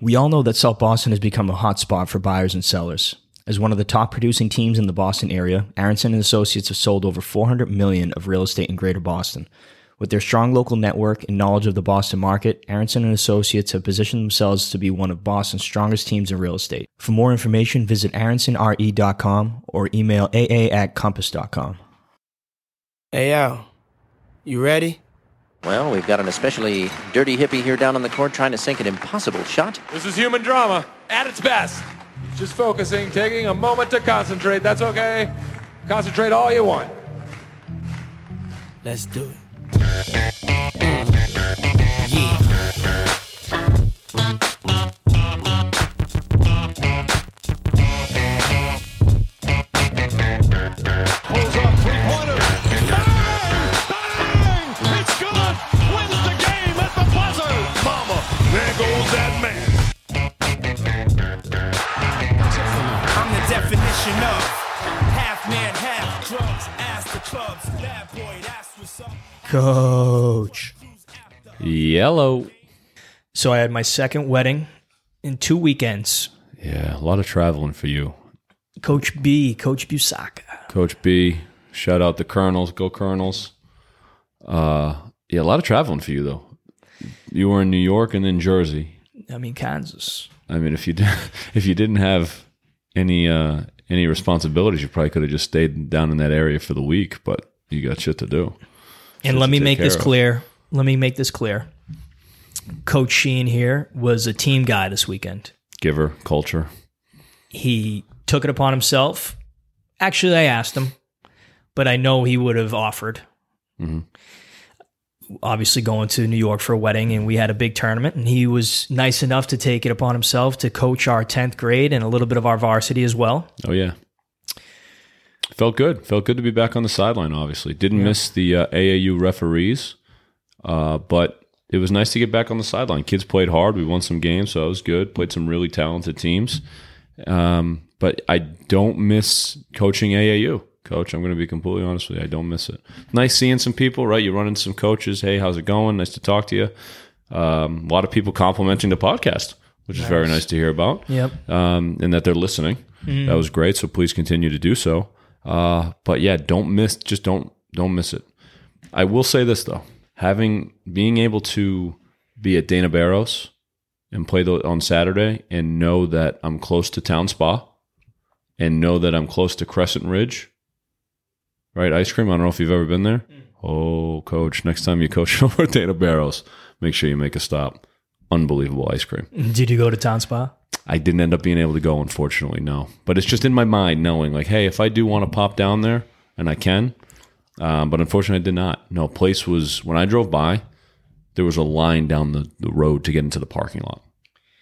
We all know that South Boston has become a hotspot for buyers and sellers. As one of the top producing teams in the Boston area, Aronson and Associates have sold over 400 million of real estate in Greater Boston. With their strong local network and knowledge of the Boston market, Aronson and Associates have positioned themselves to be one of Boston's strongest teams in real estate. For more information, visit aronsonre.com or email aa at compass.com. Hey, Al, you ready? Well, we've got an especially dirty hippie here down on the court trying to sink an impossible shot. This is human drama at its best. Just focusing, taking a moment to concentrate. That's okay. Concentrate all you want. Let's do it. Coach. Yellow. So I had my second wedding in two weekends. Yeah, a lot of traveling for you. Coach B, Coach Busaka. Coach B, shout out the Colonels. Go Colonels. Uh, yeah, a lot of traveling for you, though. You were in New York and then Jersey. I mean, Kansas. I mean, if you did, if you didn't have any uh, any responsibilities, you probably could have just stayed down in that area for the week. But you got shit to do. And let me make this of. clear. Let me make this clear. Coach Sheen here was a team guy this weekend. Giver culture. He took it upon himself. Actually, I asked him, but I know he would have offered. Mm-hmm. Obviously, going to New York for a wedding, and we had a big tournament, and he was nice enough to take it upon himself to coach our 10th grade and a little bit of our varsity as well. Oh yeah. Felt good. Felt good to be back on the sideline. Obviously, didn't miss the uh, AAU referees, uh, but it was nice to get back on the sideline. Kids played hard. We won some games, so that was good. Played some really talented teams, um, but I don't miss coaching AAU. Coach, I'm going to be completely honest with you. I don't miss it. Nice seeing some people, right? You run into some coaches. Hey, how's it going? Nice to talk to you. Um, a lot of people complimenting the podcast, which is very nice to hear about Yep. um, and that they're listening. That was great. So please continue to do so. Uh, but yeah, don't miss. Just don't don't miss it. I will say this though: having being able to be at Dana Barros and play the, on Saturday, and know that I'm close to Town Spa, and know that I'm close to Crescent Ridge. Right, ice cream. I don't know if you've ever been there. Oh, coach! Next time you coach over at Dana Barros, make sure you make a stop. Unbelievable ice cream. Did you go to Town Spa? I didn't end up being able to go, unfortunately, no. But it's just in my mind knowing, like, hey, if I do want to pop down there, and I can, um, but unfortunately, I did not. No, place was, when I drove by, there was a line down the, the road to get into the parking lot.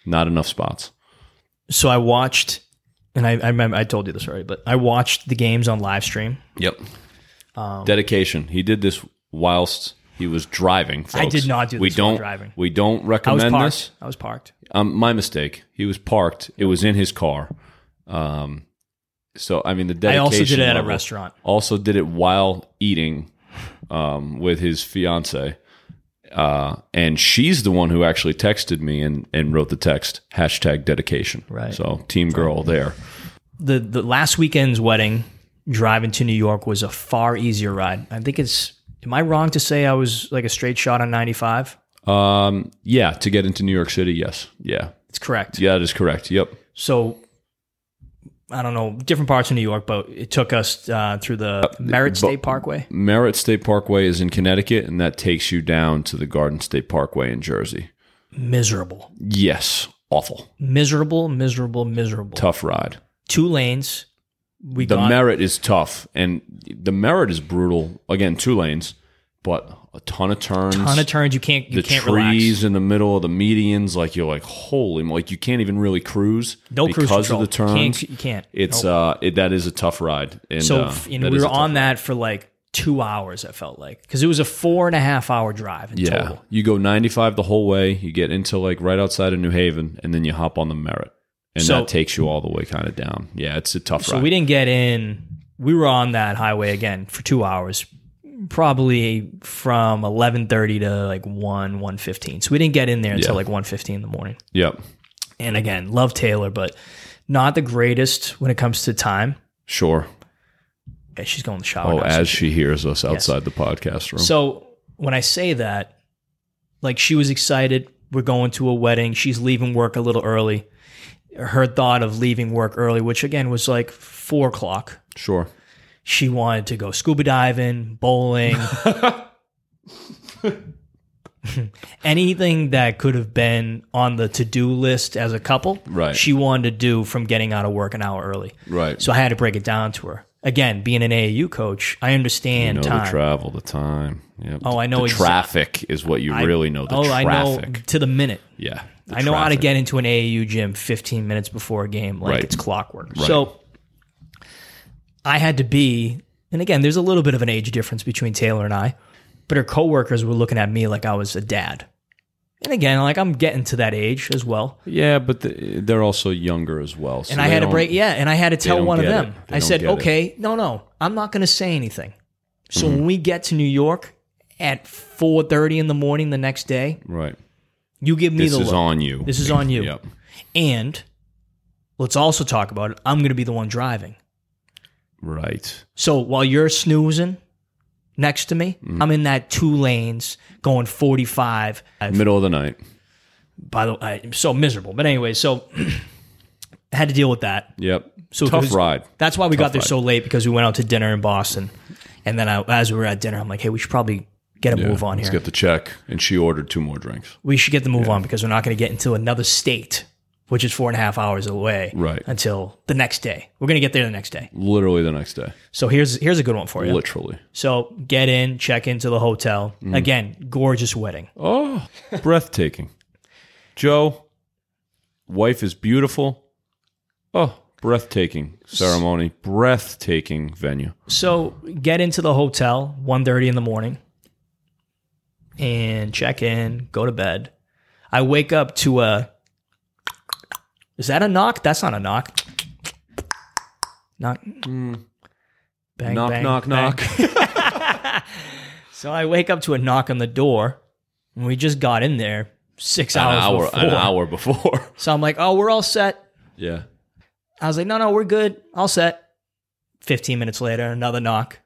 Not enough spots. So I watched, and I, I remember I told you this already, but I watched the games on live stream. Yep. Dedication. He did this whilst he was driving. I did not do we this while don't, driving. We don't I was recommend parked. this. I was parked. Um, my mistake. He was parked. It was in his car. Um, so I mean, the dedication. I also did it at a restaurant. Also did it while eating, um, with his fiance. Uh, and she's the one who actually texted me and, and wrote the text hashtag dedication. Right. So team girl there. the the last weekend's wedding driving to New York was a far easier ride. I think it's am I wrong to say I was like a straight shot on 95? Um, yeah, to get into New York City. Yes. Yeah. It's correct. Yeah, that is correct. Yep. So I don't know different parts of New York, but it took us uh, through the Merritt but- State Parkway. Merritt State Parkway is in Connecticut, and that takes you down to the Garden State Parkway in Jersey. Miserable, Yes, awful, miserable, miserable, miserable. tough ride. Two lanes. We The got Merritt is tough, and the Merritt is brutal. Again, two lanes, but a ton of turns. ton of turns. You can't. You the can't trees relax. in the middle of the medians, like you're like, holy, like you can't even really cruise No because cruise control. of the turns. Can't, you can't. It's Nope. uh, it, that is a tough ride. And so uh, and we were on ride. that for like two hours. I felt like because it was a four and a half hour drive in Yeah, total. you go 95 the whole way. You get into like right outside of New Haven, and then you hop on the Merritt, and So- that takes you all the way kind of down. Yeah, it's a tough So ride. we didn't get in. We were on that highway again for two hours, probably from eleven thirty to like one one fifteen. So we didn't get in there until Yeah. like one fifteen in the morning. Yep. And again, love Taylor, but not the greatest when it comes to time. Sure. She's going to the shower. Oh, now, so as she hears us outside the podcast room. So when I say that, like she was excited, we're going to a wedding. She's leaving work a little early. Her thought of leaving work early, which again was like four o'clock. sure. She wanted to go scuba diving, bowling, anything that could have been on the to do list as a couple. Right. She wanted to do from getting out of work an hour early. Right. So I had to break it down to her. Again, being an AAU coach, I you understand know time. the travel, the time. Yep. Oh, I know The exa- traffic is what you I- really know. The oh, I know to the minute. Yeah. the I know how to get into an AAU gym 15 minutes before a game, like Right. it's clockwork. Right. So I had to be, and again, there's a little bit of an age difference between Taylor and I, but her coworkers were looking at me like I was a dad. And again, like I'm getting to that age as well. Yeah, but the, they're also younger as well. so And I had to break, yeah, and I had to tell one of them. I said, get it. okay, no, no, I'm not going to say anything. So Mm-hmm. when we get to New York at 4:30 in the morning the next day, Right. you give me This the is look. on you. This is on you. Yep. And let's also talk about it. I'm going to be the one driving. Right. So while you're snoozing next to me. I'm in that two lanes going 45. I've- Middle of the night. by the way, I'm so miserable. But anyway, so I had to deal with that. Yep. So Tough because- ride. That's why we got there ride. so late because we went out to dinner in Boston. And then I, as we were at dinner, I'm like, hey, we should probably get a move on Let's here. get the check. And she ordered two more drinks. we should get the move on because we're not going to get into another state, which is four and a half hours away Right. until the next day. We're going to get there the next day. Literally the next day. So here's here's a good one for you. Literally. So get in, check into the hotel. Mm. Again, gorgeous wedding. Oh, breathtaking. Joe, wife is beautiful. Oh, breathtaking ceremony. Breathtaking venue. So get into the hotel 1.30 in the morning and check in, go to bed. I wake up to a Is that a knock? That's not a knock. Knock. Bang, Hmm. knock, bang, knock, bang. knock. So I wake up to a knock on the door, and we just got in there six an hours hour, before. an hour before. So I'm like, oh, we're all set. yeah. I was like, no, no, we're good. All set. 15 minutes later, another knock.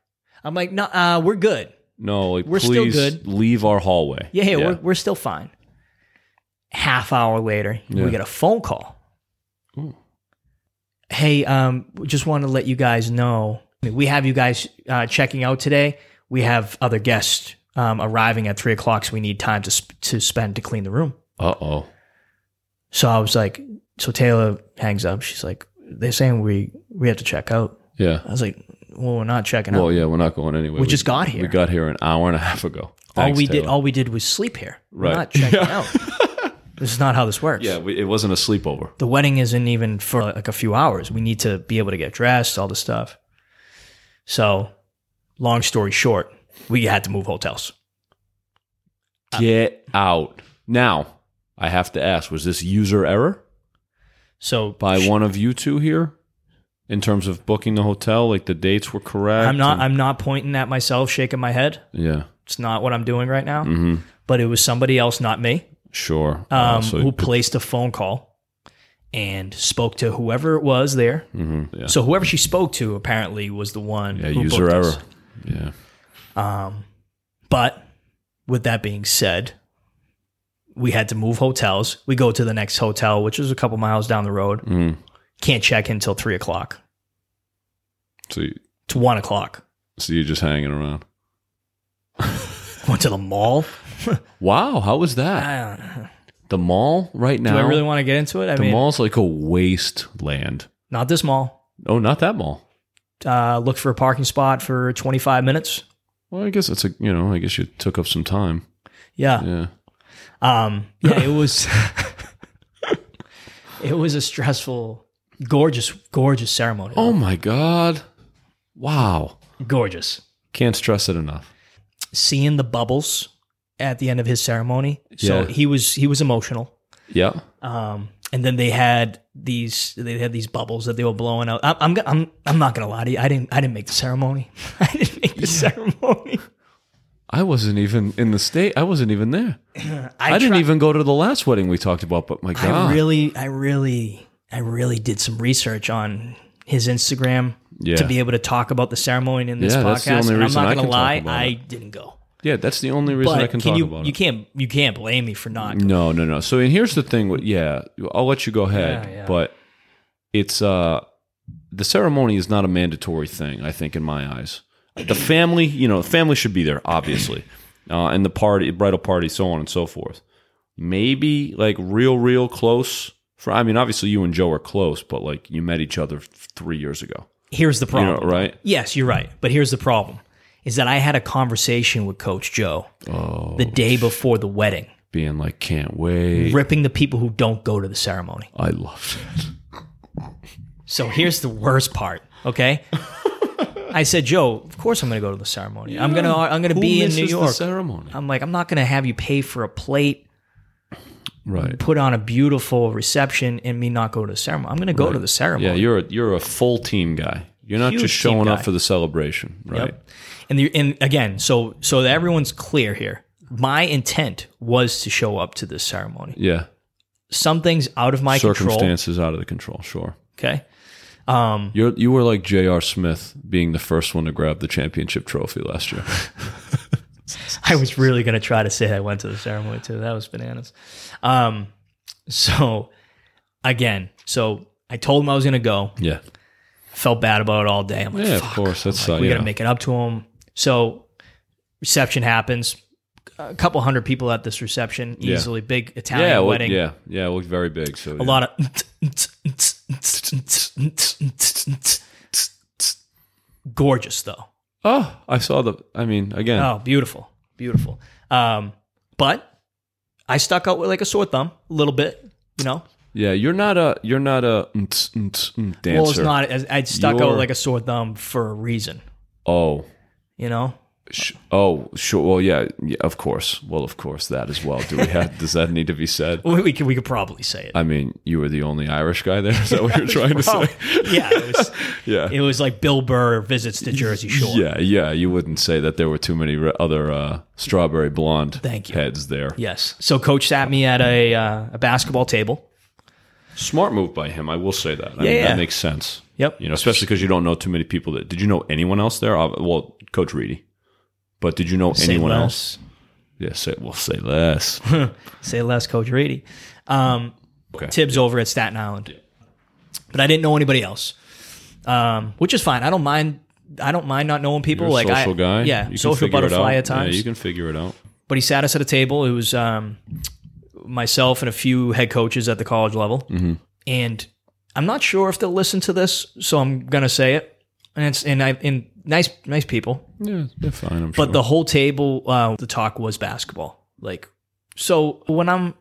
I'm like, no, uh, we're good. No, like We're please still good. leave our hallway. Yeah, yeah, We're, we're still fine. Half hour later, Yeah. we get a phone call. Hey, um, just want to let you guys know we have you guys uh, checking out today. We have other guests um, arriving at three o'clock, so we need time to sp- to spend to clean the room. Uh oh. So I was like, so Taylor hangs up. She's like, they're saying we we have to check out. Yeah. I was like, well, we're not checking Well, out. yeah, we're not going anywhere. We just got here. We got here an hour and a half ago. all Thanks, we did, all we did was sleep here. We're Right. not checking out. This is not how this works. yeah, we, it wasn't a sleepover. the wedding isn't even for like a few hours. We need to be able to get dressed, all this stuff. So, long story short, we had to move hotels. Get out. Now, I have to ask, was this user error So by one of you two here? In terms of booking the hotel, like the dates were correct. I'm not I'm not pointing at myself, shaking my head. yeah, It's not what I'm doing right now. Mm-hmm. But it was somebody else, not me, sure. um, Uh, so- who placed a phone call and spoke to whoever it was there. Mhm, yeah, So whoever she spoke to apparently was the one. yeah, who user booked us. error. Yeah, But with that being said, we had to move hotels. We go to the next hotel, which is a couple miles down the road. Mhm. Can't check in until three o'clock. so you, To one o'clock. so you're just hanging around. Went to the mall. Wow, how was that? The mall right now. Do I really want to get into it? I the mean, mall's like a wasteland. not this mall. Oh, not that mall. Uh, looked for a parking spot for 25 minutes. Well, I guess it's a you know. I guess you took up some time. Yeah. Yeah. Um, yeah, it was, it was a stressful, gorgeous, gorgeous ceremony. Oh my god! Wow. gorgeous. Can't stress it enough. Seeing the bubbles at the end of his ceremony. So Yeah. he was, he was emotional. Yeah. Um, and then they had these they had these bubbles that they were blowing out. I'm I'm I'm, I'm not gonna lie to you. I didn't I didn't make the ceremony. I didn't make the ceremony. I wasn't even in the state. I wasn't even there. I, I, didn't even go to the last wedding we talked about. But my God, I really, I really, I really did some research on his Instagram Yeah. to be able to talk about the ceremony in this Yeah, podcast. that's the only and I'm reason not gonna talk lie, about I didn't go. Yeah, that's the only reason But I can, can, talk you? about you it. can't. You can't blame me for not. No, no, no. So and here's the thing. With, yeah, I'll let you go ahead. Yeah, yeah. But it's uh, the ceremony is not a mandatory thing. I think in my eyes, the family, you know, the family should be there, obviously, uh, and the party, bridal party, so on and so forth. Maybe like real, real close. For I mean, obviously you and Joe are close, but like you met each other three years ago. Here's the You know, problem. right? Yes, you're right. But here's the problem: is that I had a conversation with Coach Joe Oh. the day before the wedding, Being like, can't wait. ripping the people who don't go to the ceremony. I love it. So here's the worst part. Okay. I said, Joe, of course I'm going to go to the ceremony. I'm gonna I'm gonna be in New the York. ceremony, I'm like, I'm not gonna have you pay for a plate, right? put on a beautiful reception, and me not go to the ceremony. I'm gonna go to the ceremony. Yeah, you're a, you're a full team guy. You're not Huge just showing up for the celebration, right? Yep. And the, and again, so so that everyone's clear here. My intent was to show up to this ceremony. Yeah, Some things out of my control. circumstances out of the control. Sure, Okay. Um, you you were like J.R. Smith being the first one to grab the championship trophy last year. I was really gonna try to say I went to the ceremony too. That was bananas. Um, so again, so I told him I was gonna go. yeah, Felt bad about it all day. I'm like, yeah, of course. That's Like, uh, we got to make it up to him. So reception happens. A couple hundred people at this reception, Yeah. easily big Italian yeah, well, wedding. yeah, yeah. It looked very big. So A lot of gorgeous though. Oh, I saw the. I mean, again, Oh, beautiful, beautiful. Um, but I stuck out with like a sore thumb a little bit. You know, yeah. You're not a you're not a mm, dancer. well, it's not. I I stuck You're- out like a sore thumb for a reason. Oh, You know, oh, sure. Well, yeah, yeah, of course. Well, of course, that as well. Do we have? does that need to be said? we, we could we could probably say it. I mean, you were the only Irish guy there. Is that what you're trying to Oh, say? yeah, it was. Yeah. It was like Bill Burr visits the Jersey Shore. Yeah, yeah. You wouldn't say that there were too many other uh, strawberry blonde Thank you. heads there. Yes. So coach sat me at a uh, a basketball table. Smart move by him. I will say that. I Yeah, mean, yeah. that makes sense. Yep. You know, especially because you don't know too many people. That did you know anyone else there? Well, Coach Reedy. But did you know Say anyone less. else? Yeah, say we'll say less. Say less, Coach Reedy. Um, Okay. Tibbs over at Staten Island, but I didn't know anybody else, um, which is fine. I don't mind. I don't mind not knowing people. Like social I, guy. yeah, You social butterfly at times. Yeah, you can figure it out. but he sat us at a table. It was um, myself and a few head coaches at the college level, Mm-hmm. and I'm not sure if they'll listen to this, so I'm gonna say it. And it's and I and nice nice people, Yeah, they're fine. I'm sure. but the whole table, uh, the talk was basketball. Like, so when I'm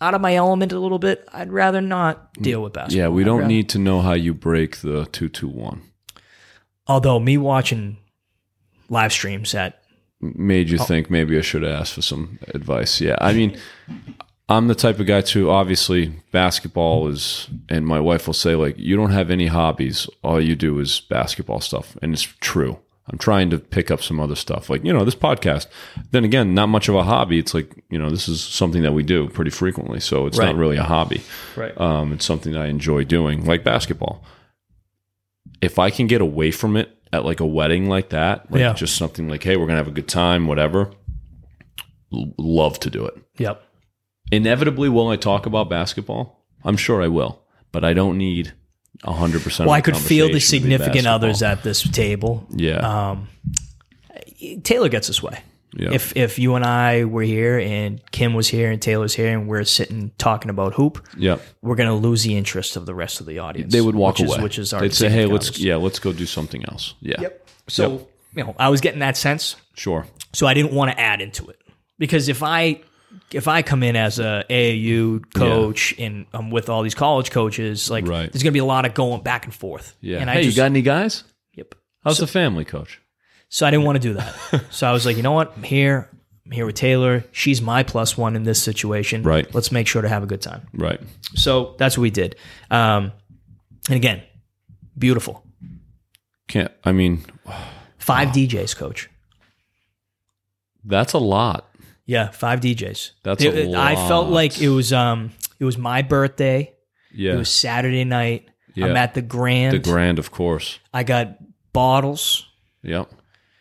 out of my element a little bit, I'd rather not deal with basketball. yeah, we I'd don't rather- need to know how you break the two two one. Although me watching live streams at made Oh. you think maybe I should ask for some advice. Yeah, I mean, I'm the type of guy too. Obviously, basketball is, and my wife will say like, you don't have any hobbies. All you do is basketball stuff, and it's true. I'm trying to pick up some other stuff, like you know this podcast. Then again, not much of a hobby. It's like you know this is something that we do pretty frequently, so it's Right. not really a hobby. right. Um, it's something that I enjoy doing, like basketball. If I can get away from it at like a wedding like that, like Yeah. just something like, hey, we're gonna have a good time, whatever. L- love to do it. yep. Inevitably, will I talk about basketball? I'm sure I will, but I don't need hundred percent. Well, I could feel the significant others at this table. Yeah, Um, Taylor gets this way. yeah. If if you and I were here and Kim was here and Taylor's here and we're sitting talking about hoop, yeah. we're gonna lose the interest of the rest of the audience. They would walk which away. Is, which is our They'd say, hey, let's others. yeah, let's go do something else. Yeah, Yep. So you know, I was getting that sense. sure. So I didn't want to add into it because if I if I come in as a AAU coach and I'm with all these college coaches, like Right. there's gonna be a lot of going back and forth. Yeah. And hey, I just, you got any guys? yep. How's the family, coach? So I didn't want to do that. so I was like, you know what? I'm here. I'm here with Taylor. She's my plus one in this situation. Right. Let's make sure to have a good time. Right. So that's what we did. Um, and again, beautiful. Can't. I mean, Five DJs, coach. That's a lot. Yeah, five DJs. That's It- a I felt like it was um it was my birthday. Yeah. It was Saturday night. Yeah. I'm at the Grand. the grand, of course. I got bottles, Yep.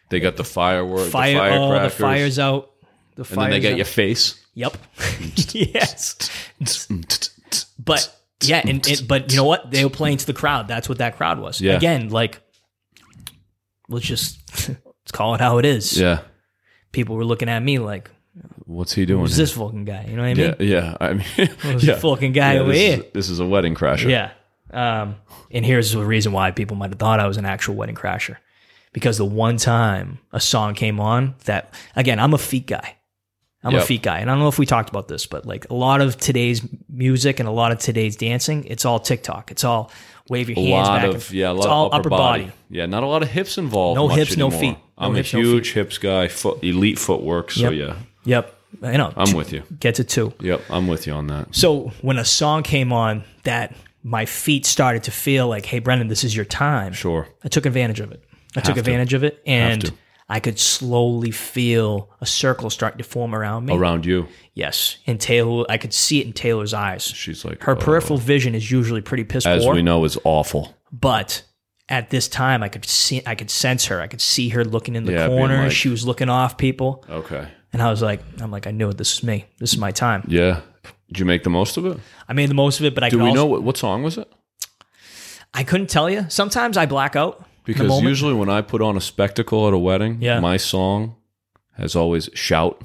They got the fireworks, fire. the oh, the fire's out. The and then they fire's get out. your face. Yep. yes. But yeah, and, and but you know what? They were playing to the crowd. That's what that crowd was. Yeah. Again, like let's just let's call it how it is. Yeah. People were looking at me like, What's he doing? "Who's this fucking guy?" You know what I mean? Yeah, yeah. I mean, Who's yeah. the fucking guy Yeah, over this here? Is, this is a wedding crasher. Yeah. Um, and here's the reason why people might have thought I was an actual wedding crasher. Because the one time a song came on that, again, I'm a feet guy. I'm a feet guy. And I don't know if we talked about this, but like a lot of today's music and a lot of today's dancing, it's all TikTok. It's all wave your A hands lot back. of and, yeah, a it's lot all of upper, body. Yeah, not a lot of hips involved. No hips, no feet. No I'm hips, a no huge feet. hips guy, foot, elite footwork. So Yep. yeah, Yep. I know. I'm with you. Gets it too. Yep, I'm with you on that. So when a song came on that my feet started to feel like, hey, Brendan, this is your time. Sure. I took advantage of it. I took to. advantage of it, and. I could slowly feel a circle starting to form around me. Around you, Yes, and Taylor, I could see it in Taylor's eyes. she's like Her uh, peripheral vision is usually pretty piss as poor, we know, is awful. but at this time, I could see, I could sense her. I could see her looking in the Yeah, corner. like- she was looking off people, Okay. And I was like, I'm like, I knew it. This is me. This is my time. Yeah. Did you make the most of it? I made the most of it, but I Do we also, know what, what song was it? I couldn't tell you. Sometimes I black out. Because usually when I put on a spectacle at a wedding, Yeah. my song has always shout.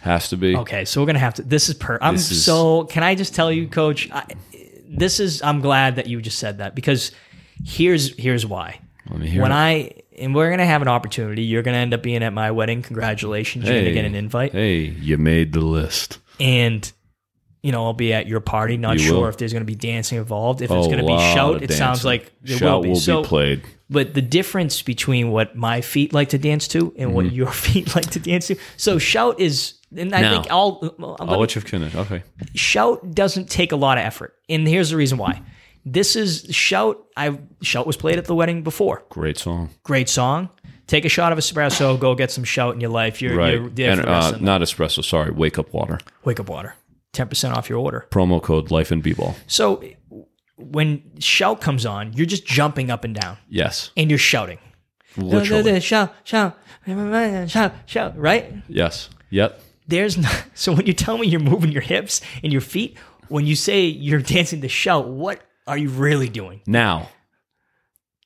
Has to be. Okay, so we're gonna have to. This is per. I'm is- so. Can I just tell you, Coach? I, this is. I'm glad that you just said that because here's here's why. Let me hear when it. I and we're gonna have an opportunity. You're gonna end up being at my wedding. Congratulations! You're gonna get an invite, Hey, you made the list. and you know I'll be at your party. Not You sure will. if there's gonna be dancing involved. If Oh, it's gonna be lot shout, of it sounds dancing. like there shout will be. will so, played. but the difference between what my feet like to dance to and what your feet like to dance to. So shout is, and I Mm-hmm. Now, think all. I'll let you finish. Okay. shout doesn't take a lot of effort and here's the reason why this is shout i shout was played at the wedding before Great song. great song take a shot of espresso go get some shout in your life you're, Right. you're there and the uh, not espresso, sorry, wake up water. wake up water 10% off your order Promo code life and b-ball. so when shout comes on you're just jumping up and down Yes. and you're shouting Literally. shout shout shout shout right Yes. Yep. there's not so when you tell me you're moving your hips and your feet when you say you're dancing to shout what are you really doing Now,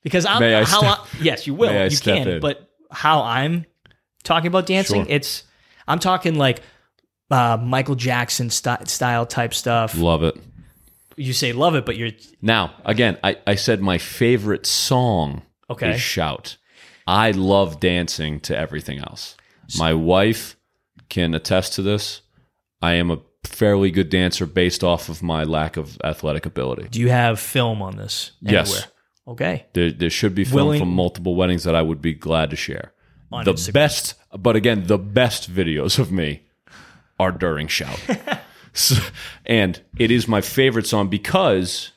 Because I'm May I how step- I, yes, you will. You can. in? But how I'm talking about dancing, Sure. it's I'm talking like uh, Michael Jackson st- style type stuff. love it. You say love it, but you're Now, again, I, I said my favorite song Okay. is Shout. I love dancing to everything else. My wife can attest to this. I am a fairly good dancer based off of my lack of athletic ability. do you have film on this? Yes. Anywhere? Okay. There, there should be film Willing- from multiple weddings that I would be glad to share. On the Instagram. best, but again, the best videos of me are during shout. So- and it is my favorite song because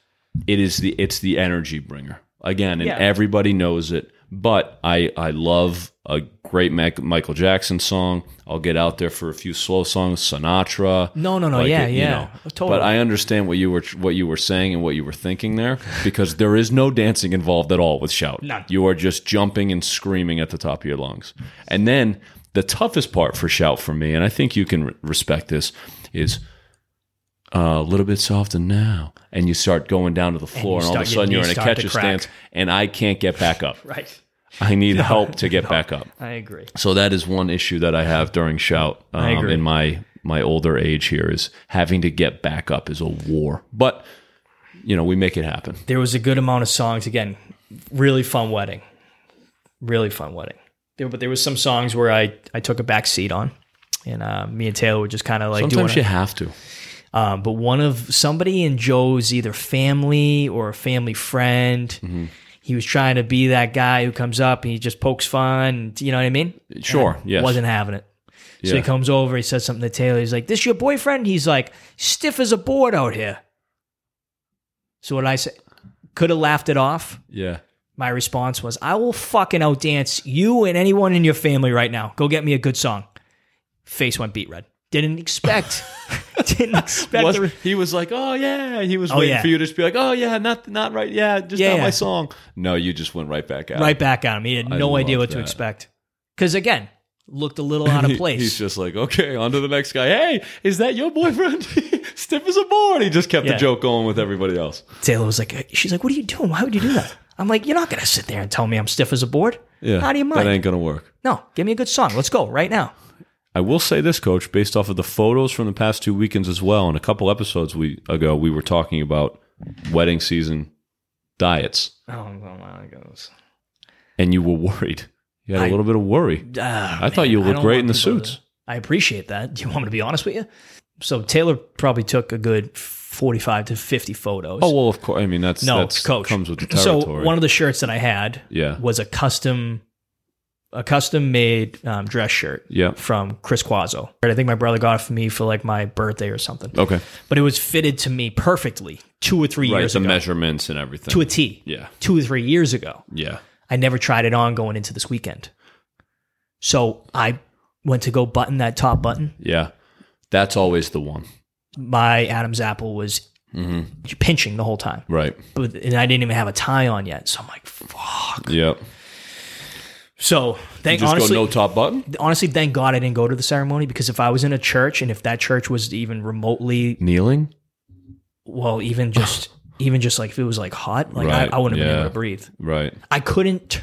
it is the it's the energy bringer again, and Yeah. everybody knows it. But I I love a great Michael Jackson song. I'll get out there for a few slow songs, Sinatra. No, no, no, yeah, yeah. Totally. But I understand what you were what you were saying and what you were thinking there because there is no dancing involved at all with shout. None. You are just jumping and screaming at the top of your lungs. And then the toughest part for shout for me, and I think you can re- respect this, is uh, a little bit softer now, and you start going down to the floor, you and, all of a sudden you you're in a start catch to stance, and I can't get back up. Right. I need help to get back up. I agree. So that is one issue that I have during shout um, in my my older age here is having to get back up is a war. But you know, we make it happen. There was a good amount of songs. Again, really fun wedding. Really fun wedding. There, but there was some songs where I I took a back seat on, and uh, me and Taylor were just kind of like. Sometimes you have to. Um, but one of somebody in Joe's either family or a family friend, Mm-hmm. he was trying to be that guy who comes up and he just pokes fun. You know what I mean? Sure, And yes. Wasn't having it. So Yeah. he comes over, he says something to Taylor. He's like, This your boyfriend? He's like, stiff as a board out here. So what I say? Could have laughed it off. Yeah. My response was, I will fucking outdance you and anyone in your family right now. Go get me a good song. face went beet red. Didn't expect. didn't expect. Was- the- he was like, "Oh yeah," he was Oh, waiting yeah. for you to just be like, "Oh yeah, not not right, yeah, just Yeah, not yeah. my song." No, you just went right back out. right back at him. He had I no idea what to expect. Because again, looked a little out of He- place. He's just like, okay, on to the next guy. Hey, is that your boyfriend? Stiff as a board. He just kept the joke going with everybody else. Taylor was like, she's like, what are you doing? Why would you do that? I'm like, you're not gonna sit there and tell me I'm stiff as a board. Yeah, How do you mind? That ain't gonna work. no, give me a good song. Let's go right now. I will say this, Coach, based off of the photos from the past two weekends as well. And a couple episodes we ago, we were talking about wedding season diets, Oh my goes. and you were worried. You had a I- little bit of worry. Ah, I thought you man, looked great in the people to- suits. I appreciate that. Do you want me to be honest with you? So Taylor probably took a good 45 to 50 photos. Oh well, of course. I mean, that's no, that's coach comes with the territory. So one of the shirts that I had Yeah. was a custom, a custom made um, dress shirt. Yeah. From Chris Quazzo. I think my brother got it for me for like my birthday or something. okay, But it was fitted to me perfectly two or three right. years The ago. measurements and everything. to a T. yeah, Two or three years ago. yeah. I never tried it on going into this weekend. So I went to go button that top button. Yeah, that's always the one. My Adam's apple was Mm-hmm. pinching the whole time. Right. But, and I didn't even have a tie on yet. So I'm like, fuck. Yep. So thank Just honestly, go no top button. honestly, thank God I didn't go to the ceremony because if I was in a church and if that church was even remotely, Kneeling. well, even just, even just like if it was like hot, like Right, I, I wouldn't have been able to breathe. Right. I couldn't.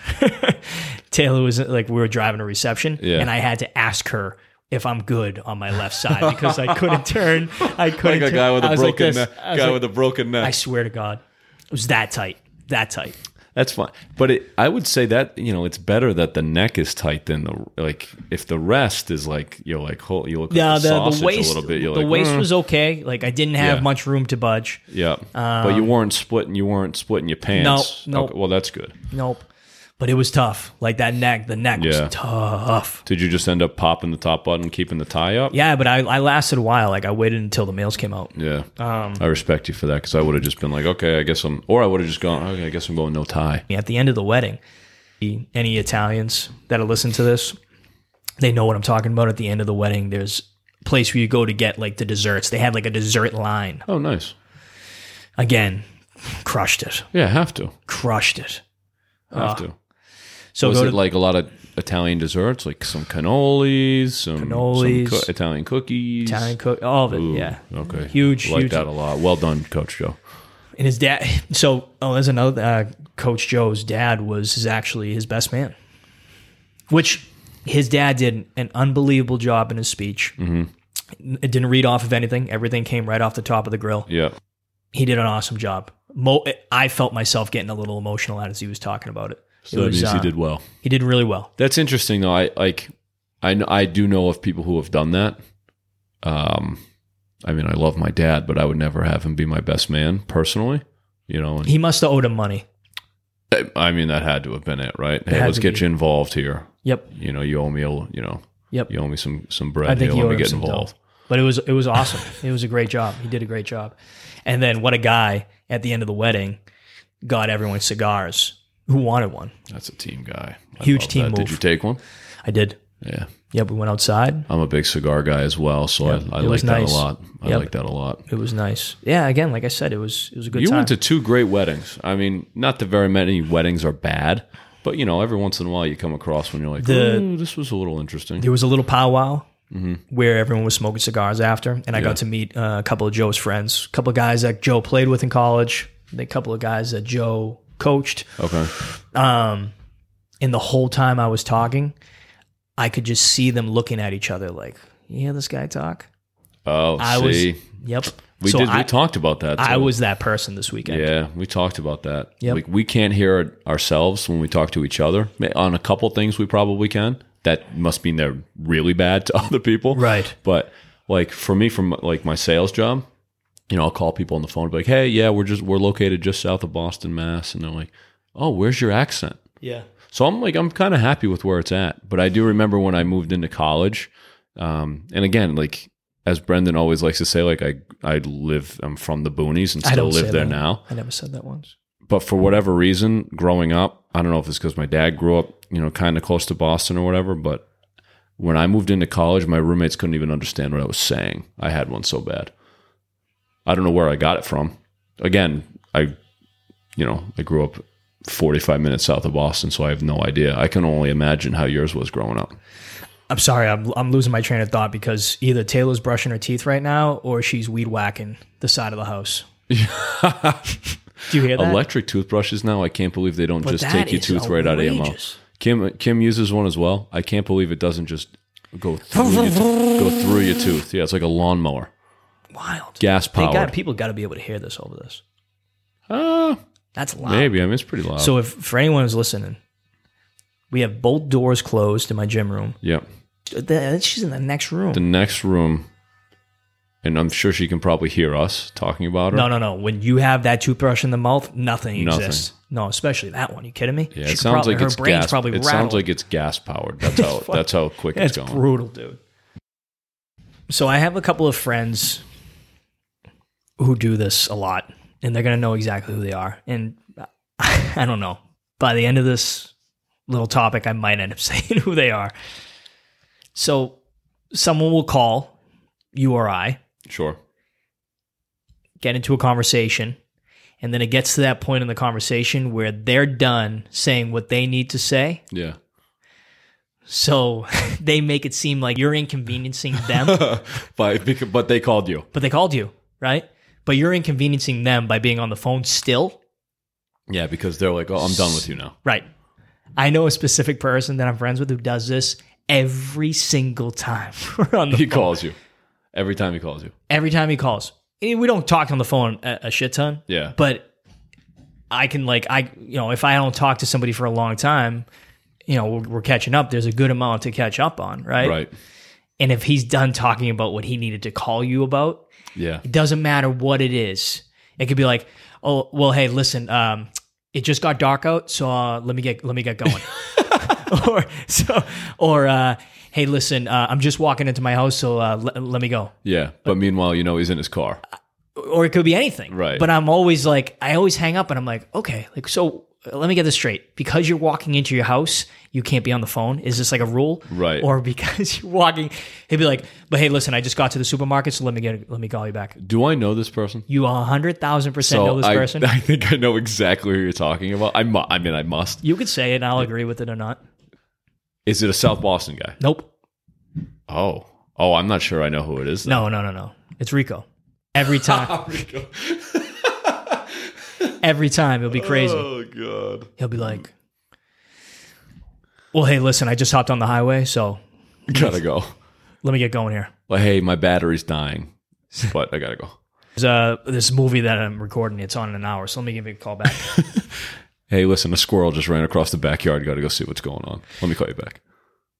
Taylor was like, we were driving a reception, Yeah. and I had to ask her if I'm good on my left side because I couldn't turn. I couldn't. Like a turn- guy with a was like broken neck. Guy like- with a broken neck. I swear to God, it was that tight, that tight. That's fine, but it, I would say that you know it's better that the neck is tight than the like if the rest is like you're like hold, you look Yeah, at the, the, the waist, a little bit. You're the like, waist "Mm." was okay. Like I didn't have Yeah. much room to budge. yeah, but you weren't splitting. You weren't splitting your pants. No, no. Okay, well, that's good. Nope. But it was tough. Like that neck, the neck Yeah. was tough. Did you just end up popping the top button, keeping the tie up? Yeah, but I, I lasted a while. Like I waited until the males came out. Yeah. Um, I respect you for that because I would have just been like, okay, I guess I'm, or I would have just gone, okay, I guess I'm going no tie. At the end of the wedding, any Italians that have listened to this, they know what I'm talking about. At the end of the wedding, there's a place where you go to get like the desserts. They had like a dessert line. Oh, nice. Again, crushed it. Yeah, have to, Crushed it. have to. So Was it to like a lot of Italian desserts, like some cannolis, some, Cannolis. some coo- Italian cookies? Italian cook, all of it. Ooh, yeah. Okay. Huge, like huge. that a lot. Well done, Coach Joe. And his dad. So, oh, there's another. Uh, Coach Joe's dad was his, actually his best man, which his dad did an unbelievable job in his speech. Mm-hmm. It didn't read off of anything. Everything came right off the top of the grill. Yeah. He did an awesome job. Mo- I felt myself getting a little emotional as he was talking about it. So that was, means he uh, did well. He did really well. That's interesting, though. I like, I I do know of people who have done that. Um, I mean, I love my dad, but I would never have him be my best man personally. You know, and He must have owed him money. I mean, that had to have been it, right? Hey, let's get be. you involved here. Yep. You know, you owe me a, you know, Yep. you owe me some some bread. I think here. Let owed me get some involved. dough. But it was it was awesome. it was a great job. He did a great job. And then what a guy at the end of the wedding got everyone cigars who wanted one. That's a team guy. I Huge team. Did you take one? I did. Yeah, Yep, we went outside. I'm a big cigar guy as well, so Yep, I, I like was that a lot. I Yep. like that a lot. It was nice. Yeah, again, like I said, it was it was a good you time. went to two great weddings. I mean, not that very many weddings are bad, but you know, every once in a while you come across when you're like, The- this was a little interesting." there was a little powwow where everyone was smoking cigars after, and I Yeah. got to meet uh, a couple of Joe's friends, a couple of guys that Joe played with in college, a couple of guys that Joe coached. Okay, Um, and the whole time I was talking, I could just see them looking at each other like, "You hear this guy talk?" oh, I see, was, yep. we So did. I, we talked about that. I was that person this weekend. Yeah, we talked about that. Like we can't hear it ourselves when we talk to each other. On a couple things, we probably can. That must mean they're really bad to other people, Right. But like for me, from like my sales job, you know, I'll call people on the phone, and be like, "Hey, yeah, we're just we're located just south of Boston, Mass," and they're like, "Oh, where's your accent?" Yeah. So I'm like, I'm kind of happy with where it's at. But I do remember when I moved into college, um, and again, like as Brendan always likes to say, like I I live, I'm from the boonies and still live there that. now I never said that once. but for whatever reason, growing up, I don't know if it's because my dad grew up, you know, kind of close to Boston or whatever, but When I moved into college, my roommates couldn't even understand what I was saying. I had one so bad. I don't know where I got it from. Again, I, you know, I grew up 45 minutes south of Boston, so I have no idea. I can only imagine how yours was growing up. I'm sorry, I'm, I'm losing my train of thought because either Taylor's brushing her teeth right now or she's weed whacking the side of the house. Do you hear that? Electric toothbrushes now, I can't believe they don't But just take your tooth right out of your mouth. Kim Kim uses one as well. I can't believe it doesn't just go through your, go through your tooth. Yeah, it's like a lawnmower, Wild. gas They got, people got to be able to hear this over this. Uh, That's loud. maybe I mean it's pretty loud. So if for anyone who's listening, we have both doors closed in my gym room. Yep. The- She's in the next room. the next room, and I'm sure she can probably hear us talking about her. no, no, no. When you have that toothbrush in the mouth, nothing, Nothing. exists. No, especially that one. You kidding me? Yeah, She it sounds probably- like her it's brain's gas. probably it rattled. sounds like it's gas powered. That's how that's how quick it's, it's going. brutal, dude. So I have a couple of friends who do this a lot, and they're gonna know exactly who they are. And I don't know. By the end of this little topic, I might end up saying who they are. So someone will call you or I, Sure. get into a conversation, and then it gets to that point in the conversation where they're done saying what they need to say. Yeah. So they make it seem like you're inconveniencing them. But but they called you. but they called you, right? But you're inconveniencing them by being on the phone still, Yeah, because they're like, oh, I'm done with you now. right? I know a specific person that I'm friends with who does this every single time we're on the He phone. calls you every time he calls you. Every time he calls, Eh, we don't talk on the phone a, a shit ton. Yeah. but I can like I you know if I don't talk to somebody for a long time, you know we're, we're catching up. There's a good amount to catch up on, right? Right. And if he's done talking about what he needed to call you about, Yeah. It doesn't matter what it is. It could be like, oh, well, hey, listen, um, it just got dark out, so uh, let me get let me get going. or so, or uh, hey, listen, uh, I'm just walking into my house, so uh, let, let me go. Yeah. But meanwhile, you know, he's in his car. Or it could be anything. Right. But I'm always like, I always hang up, and I'm like, okay, like so. Let me get this straight. Because you're walking into your house, you can't be on the phone. Is this like a rule? Right. Or because you're walking, he'd be like, "But hey, listen, I just got to the supermarket, so let me get let me call you back." Do I know this person? You a hundred thousand percent know this I, person. I think I know exactly who you're talking about. I, mu- I mean, I must. You could say it, and I'll agree with it or not. Is it a South Boston guy? Nope. Oh. Oh, I'm not sure I know who it is. No, no, no, no. It's Rico. Every time. Every time it'll be crazy. Oh, God. He'll be like, "Well, hey, listen, I just hopped on the highway, so Gotta go. let me get going here." Like, hey, my battery's dying, but I gotta go. There's uh, this movie that I'm recording. It's on in an hour, so let me give you a call back. Hey, listen, a squirrel just ran across the backyard. Gotta go see what's going on. Let me call you back.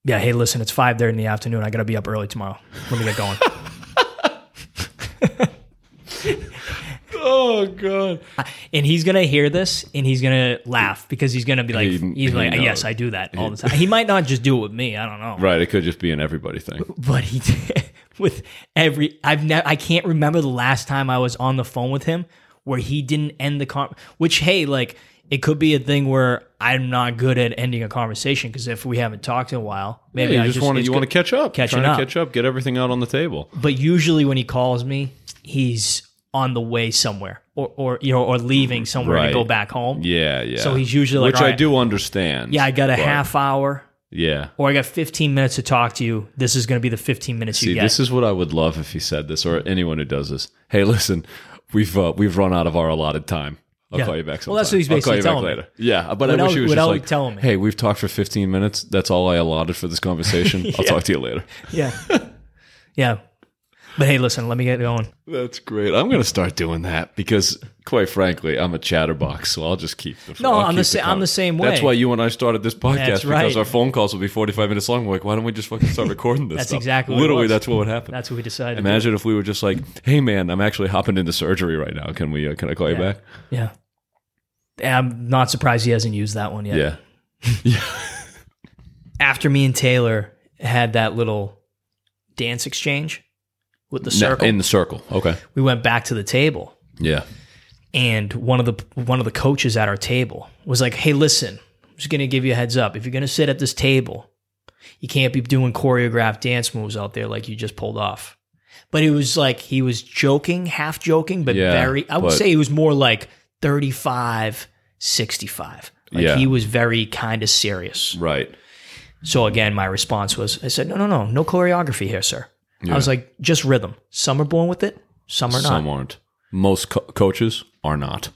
yeah, hey, listen, it's five there in the afternoon. I gotta be up early tomorrow. Let me get going. Oh, God. and he's gonna hear this and he's gonna laugh because he's gonna be like, He- he's he like, knows. yes, I do that all the time. He might not just do it with me. I don't know. Right. It could just be an everybody thing. but he did with every I've never I can't remember the last time I was on the phone with him where he didn't end the con which hey like it could be a thing where I'm not good at ending a conversation because if we haven't talked in a while maybe Yeah, I you just want to it's you want to good- catch up, catching Trying up. to catch up, get everything out on the table. but usually when he calls me he's on the way somewhere or or you know or leaving somewhere Right. to go back home Yeah, yeah. So he's usually like, which I "Alright." do understand. yeah I got a but- half hour Yeah. or I got 15 minutes to talk to you this is going to be the 15 minutes See, you get this is what I would love if he said this, or anyone who does this. Hey, listen, we've uh, we've run out of our allotted time. I'll Yeah. call you back. Sometime. Well, that's what he's I'll call basically you back telling me. later. Yeah, but I wish he was just like, telling me. "Hey, we've talked for 15 minutes. That's all I allotted for this conversation. I'll talk to you later." yeah yeah but hey listen let me get going That's great. I'm going to start doing that because, quite frankly, I'm a chatterbox, so I'll just keep the. No, I'll I'm the sa- I'm the same way. That's why you and I started this podcast because our phone calls will be 45 minutes long. We're like, why don't we just fucking start recording this? That's stuff? exactly what Literally, was. that's what would happen. That's what we decided. Imagine if we were just like, "Hey, man, I'm actually hopping into surgery right now. Can we? Uh, can I call you back?" Yeah. Yeah, I'm not surprised he hasn't used that one yet. Yeah. Yeah. After me and Taylor had that little dance exchange with the circle, in the circle. Okay. we went back to the table, Yeah. and one of the one of the coaches at our table was like, "Hey, listen, I'm just gonna give you a heads up. If you're gonna sit at this table, You can't be doing choreographed dance moves out there like you just pulled off. But it was like he was joking, half joking, but Yeah, very, I would say it was more like 35, 65. Like Yeah. he was very kind of serious. Right. So again, my response was, I said, no, no, no, no choreography here, sir. I was like, just rhythm. Some are born with it, some are not. Some aren't. Most co- coaches are not.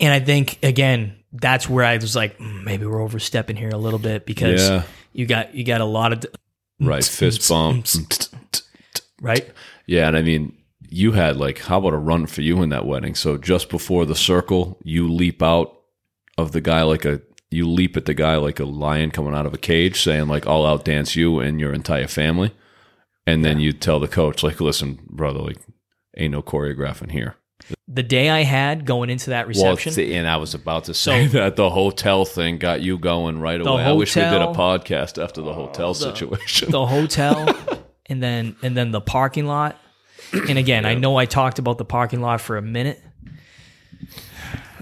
And I think again, that's where I was like, "Mm, maybe we're overstepping here a little bit because Yeah. you got you got a lot of Right. Fist bumps, right. Yeah, and I mean, you had like, how about a run for you in that wedding? So just before the circle, you leap out of the guy like a, you leap at the guy like a lion coming out of a cage, saying like, "I'll outdance you and your entire family," and then you tell the coach like, "Listen, brother, like, ain't no choreographing here." The day I had going into that reception, see, and I was about to say that the hotel thing got you going right away. I wish we did a podcast after the hotel situation. the hotel, and then and then the parking lot. And again, I know I talked about the parking lot for a minute,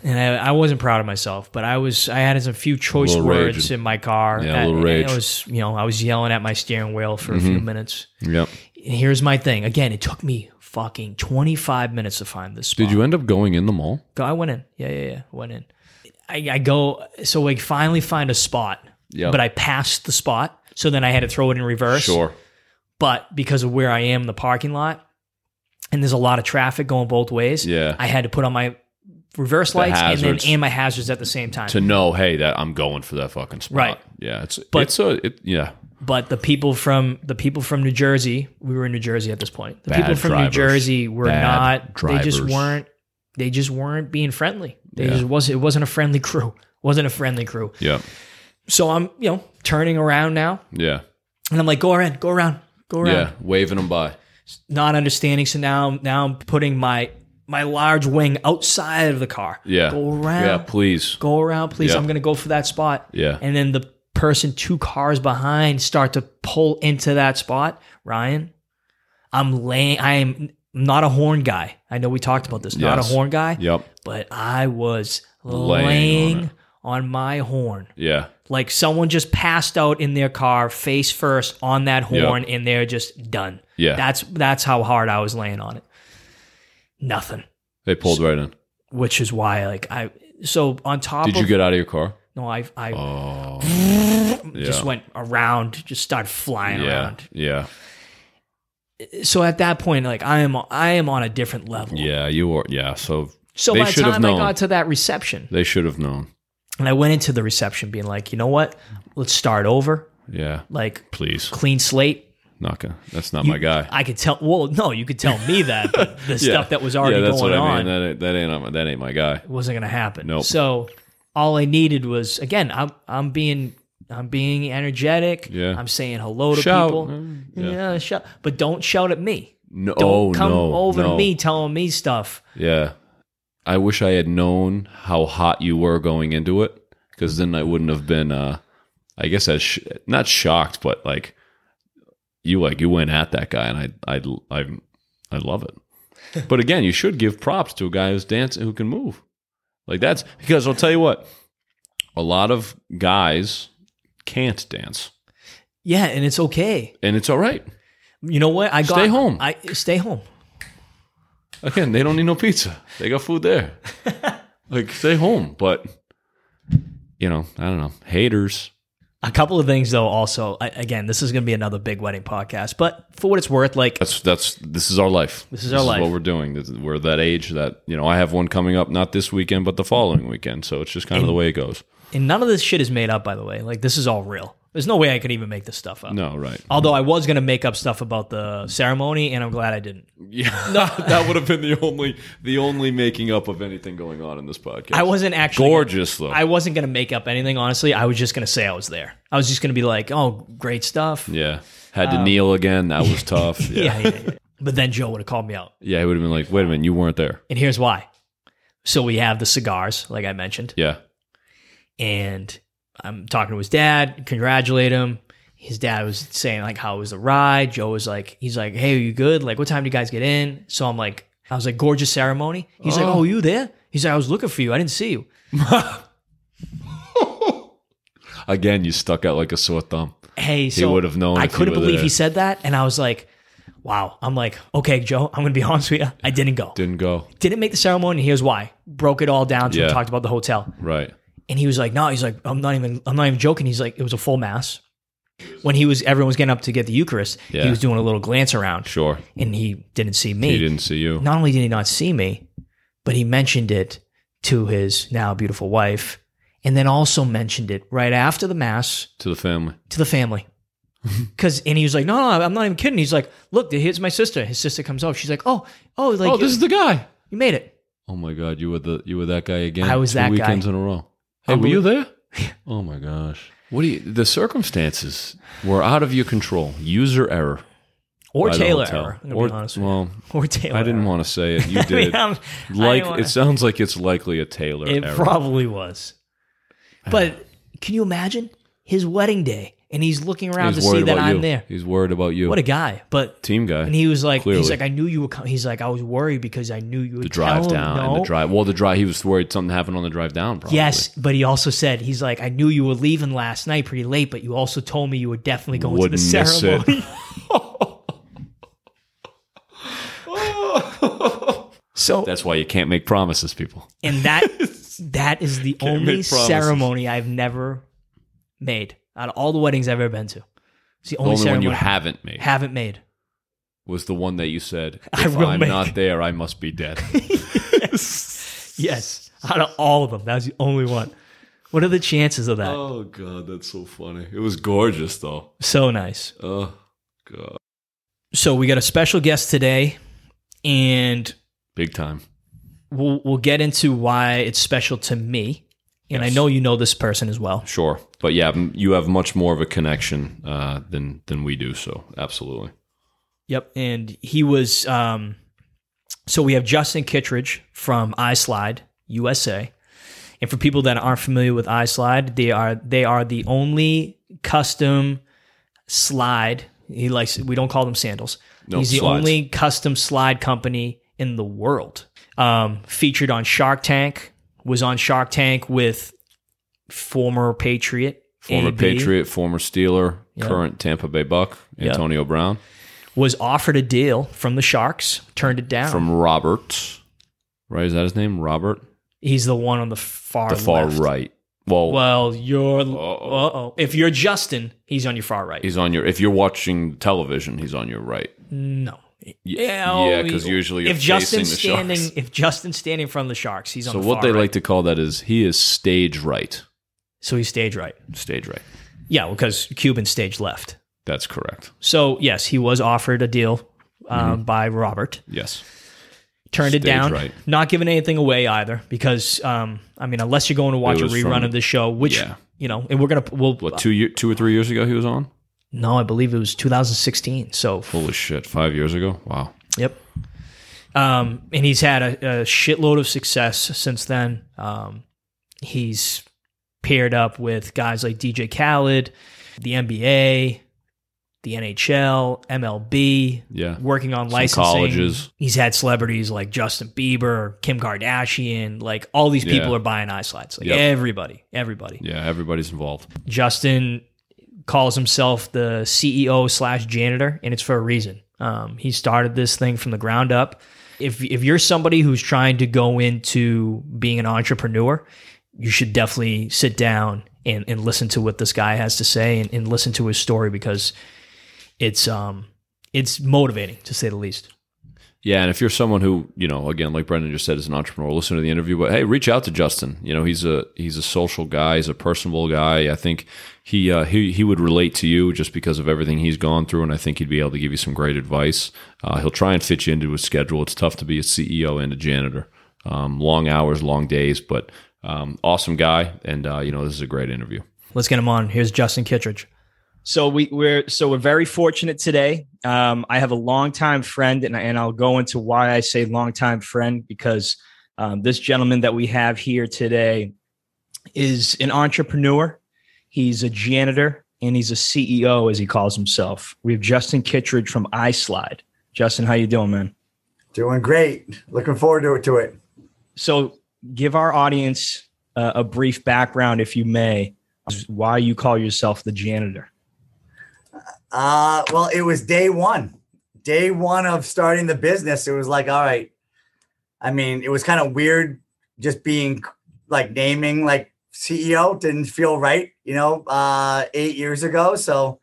and I, I wasn't proud of myself, but I was. I had some few choice Little words raging. in my car. Yeah, a little rage. Mm-hmm. I was, you know, I was yelling at my steering wheel for a few minutes. yep. And here's my thing. Again, it took me fucking 25 minutes to find this spot. Did you end up going in the mall? I went in. Yeah, yeah, yeah. Went in. I, I go, so we finally find a spot, Yep. but I passed the spot. So then I had to throw it in reverse. Sure. But because of where I am in the parking lot, and there's a lot of traffic going both ways, Yeah. I had to put on my reverse lights and hazards. then and my hazards at the same time. to know, hey, that I'm going for that fucking spot. Right. Yeah. It's But- it's a it, yeah. but the people from the people from New Jersey, we were in New Jersey at this point. The Bad people from New drivers. Jersey were Bad not. They just drivers. weren't. They just weren't being friendly. They just was. It wasn't a friendly crew. wasn't a friendly crew. Yeah. So I'm you know turning around now, Yeah. and I'm like, go around, go around, go around. Yeah. Waving them by. Not understanding. So now now I'm putting my my large wing outside of the car. Yeah. Go around. Yeah. Please. Go around, please. Yeah. I'm gonna go for that spot. Yeah. And then the person two cars behind start to pull into that spot. Ryan, I'm laying. I am not a horn guy. I know we talked about this. Not a horn guy. Yep. But I was Laying laying, on on, my horn. Yeah. Like someone just passed out in their car, face first on that horn, and they're just done. Yeah. That's that's how hard I was laying on it. Nothing. They pulled right in. Which is why, like I. So on top Did of you get out of your car? no, I I Oh. just yeah. went around, just started flying Yeah. around. Yeah. So at that point, like I am, I am on a different level. Yeah. You were. Yeah. So So by the time I got to that reception, they should have known. and I went into the reception being like, you know what? Let's start over. Yeah. Like Please. clean slate. That's not my guy. I could tell. Well, no, you could tell me that, but the stuff that was already yeah, that's going what on I mean. That ain't, that ain't that ain't my guy. It wasn't going to happen. Nope. So all I needed was again, I'm I'm being I'm being energetic. Yeah. I'm saying hello to Shout. people. Mm, Yeah. yeah. shout, but don't shout at me. No. Don't oh come no. over no. to me telling me stuff. Yeah. I wish I had known how hot you were going into it because then I wouldn't have been, uh, I guess, as sh- not shocked, but like you, like you went at that guy and I, I, I, I love it. but again, you should give props to a guy who's dancing, who can move. Like that's because I'll tell you what, a lot of guys can't dance Yeah, and it's okay. and it's all right. You know what? I got Stay home. I stay home. Again, they don't need no pizza. They got food there. like stay home, but you know, I don't know. Haters. A couple of things though. Also, I, again, this is going to be another big wedding podcast. But for what it's worth, like That's that's this is our life. This is our life. what we're doing. This is- We're that age that you know. I have one coming up not this weekend, but the following weekend. So it's just kind of the way it goes. and none of this shit is made up. By the way, like this is all real. There's no way I could even make this stuff up. No, right? Although I was going to make up stuff about the ceremony, and I'm glad I didn't. Yeah, No, that would have been the only the only making up of anything going on in this podcast. I wasn't actually gorgeous though. I wasn't going to make up anything. Honestly, I was just going to say I was there. I was just going to be like, "Oh, great stuff." yeah, had to um, kneel again. That was tough. Yeah, Yeah, yeah, yeah. But then Joe would have called me out, yeah. He would have been like, "Wait a minute, you weren't there." and here's why. So we have the cigars, like I mentioned. Yeah, and I'm talking to his dad, congratulate him. His dad was saying like how was the ride. Joe was like, he's like, hey, are you good? Like, what time do you guys get in? So I'm like, I was like, gorgeous ceremony. He's like, oh, oh you there? He's like, I was looking for you. I didn't see you. Again, you stuck out like a sore thumb. Hey, so would have known I if you couldn't were believe there. he said that, and I was like, "Wow!" I'm like, "Okay, Joe, I'm gonna be honest with you. I didn't go. Didn't go. Didn't make the ceremony. Here's why. Broke it all down to Yeah. talked about the hotel, Right. And he was like, "No." He's like, "I'm not even. I'm not even joking." He's like, "It was a full mass." When he was, everyone was getting up to get the Eucharist. He was doing a little glance around, Sure. and he didn't see me. He didn't see you. Not only did he not see me, but he mentioned it to his now beautiful wife, and then also mentioned it right after the mass To the family. to the family. Cause and he was like, no, no, I'm not even kidding. He's like, look, here's my sister. His sister comes over. She's like, oh, oh, like oh, this is the guy. you made it. Oh my God, you were the you were that guy again. I was Two that guy. weekends in a row. Hey, were you there? Oh my gosh. What do you? The circumstances were out of your control. User error. Or by the Taylor hotel. error. I'm gonna Or be honest with you. well, Or Taylor. I didn't error. want to say it. You I mean, did. I'm- I like wanna- it sounds like it's likely a Taylor It error. probably was. But can you imagine his wedding day and he's looking around He's to see that I'm you. there? He's worried about you. What a guy! But team guy. and he was like, Clearly. he's like, I knew you were. coming. He's like, I was worried because I knew you would the drive tell him down no. and the drive. Well, the drive. He was worried something happened on the drive down. Probably. Yes, but he also said he's like, I knew you were leaving last night pretty late, but you also told me you were definitely going Wouldn't to the miss it. ceremony. so That's why you can't make promises, people. and that that is the only ceremony I've never made out of all the weddings I've ever been to. It's the The only, only one you haven't made haven't made. was the one that you said, I "If I'm make. not there, I must be dead." Yes, out of all of them, that was the only one. What are the chances of that? oh god, that's so funny. It was gorgeous, though. So nice. Oh god, So we got a special guest today, and big time. we'll we'll get into why it's special to me. And I know you know this person as well. Sure, but yeah, you have much more of a connection uh, than than we do. So absolutely. Yep. And he was um so we have Justin Kittredge from iSlide USA. And for people that aren't familiar with iSlide, they are they are the only custom slide. He likes we don't call them sandals. No, He's the slides. only custom slide company in the world. Um, featured on Shark Tank, was on Shark Tank with former Patriot, Former AB, Patriot, former Steeler, Yeah. current Tampa Bay Buck. Antonio Brown, was offered a deal from the Sharks, turned it down. from Robert. Right, is that his name? Robert, He's the one on the far the far left. right. Well, Well, you're uh oh. If you're Justin, he's on your far right. he's on your. If you're watching television, he's on your right. no. Yeah, yeah, because usually if Justin's standing, Sharks. if Justin's standing from the Sharks, he's on. So the what they right. like to call that is he is stage right. so he's stage right. Stage right. Yeah, because Cuban stage left. That's correct. So yes, he was offered a deal um, by Robert. Yes. Turned it Mm-hmm. Down. right. Not giving anything away either, because um, I mean, unless you're going to watch a rerun from- of the show, which yeah. you know, and we're gonna we'll What two year, two or three years ago he was on? No, I believe it was 2016. So Holy shit! Five years ago. Wow. Yep. Um, and he's had a, a shitload of success since then. Um, he's paired up with guys like DJ Khaled, the NBA, the NHL, MLB, Yeah. working on Some licensing. colleges. He's had celebrities like Justin Bieber, Kim Kardashian, like all these people Yeah. are buying iSlides. Like Yep. everybody, everybody. Yeah. Everybody's involved. Justin calls himself the CEO slash janitor, and it's for a reason. Um, he started this thing from the ground up. If if you're somebody who's trying to go into being an entrepreneur, you should definitely sit down and, and listen to what this guy has to say and, and listen to his story because it's um it's motivating to say the least. Yeah, and if you're someone who, you know, again, like Brendan just said, is an entrepreneur, listen to the interview. But hey, reach out to Justin. You know, he's a he's a social guy, he's a personable guy. I think he uh, he he would relate to you just because of everything he's gone through, and I think he'd be able to give you some great advice. Uh, he'll try and fit you into his schedule. It's tough to be a CEO and a janitor, um, long hours, long days, but um, awesome guy, and uh, you know, this is a great interview. Let's get him on. Here's Justin Kittredge. So we, we're so we're very fortunate today. Um, I have a longtime friend, and, and I'll go into why I say longtime friend because um, this gentleman that we have here today is an entrepreneur. He's a janitor and he's a CEO, as he calls himself. We have Justin Kittredge from iSlide. Justin, how you doing, man? Doing great. Looking forward to it. To it. So give our audience uh, a brief background, if you may, Why you call yourself the janitor? Uh, well, it was day one. Day one of starting the business. It was like, all right. I mean, it was kind of weird just being like naming like CEO didn't feel right, you know, uh, eight years ago. So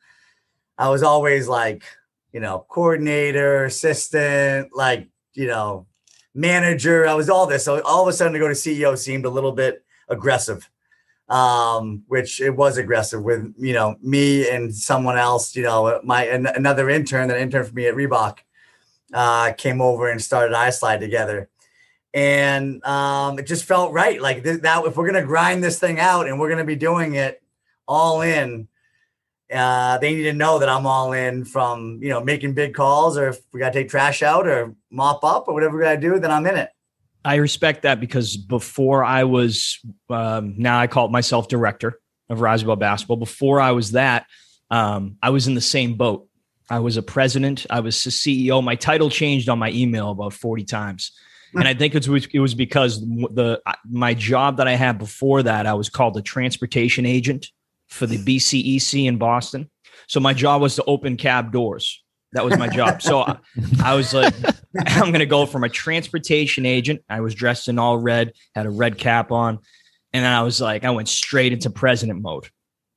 I was always like, you know, coordinator, assistant, like, you know, manager. I was all this. So all of a sudden to go to CEO seemed a little bit aggressive um, which it was aggressive with you know me and someone else. You know, my an, another intern that interned for me at Reebok uh, came over and started iSlide together, and um, it just felt right. Like th- that, if we're gonna grind this thing out and we're gonna be doing it all in. Uh, they need to know that I'm all in from you know making big calls, or if we gotta take trash out or mop up or whatever we gotta do, then I'm in it. I respect that because before I was, um, now I call myself director of Roosevelt basketball. Before I was that, um, I was in the same boat. I was a president. I was CEO. My title changed on my email about 40 times. And I think it was, it was because the my job that I had before that, I was called a transportation agent for the BCEC in Boston. So my job was to open cab doors. That was my job. So I, I was like, I'm going to go from a transportation agent. I was dressed in all red, had a red cap on. And then I was like, I went straight into president mode.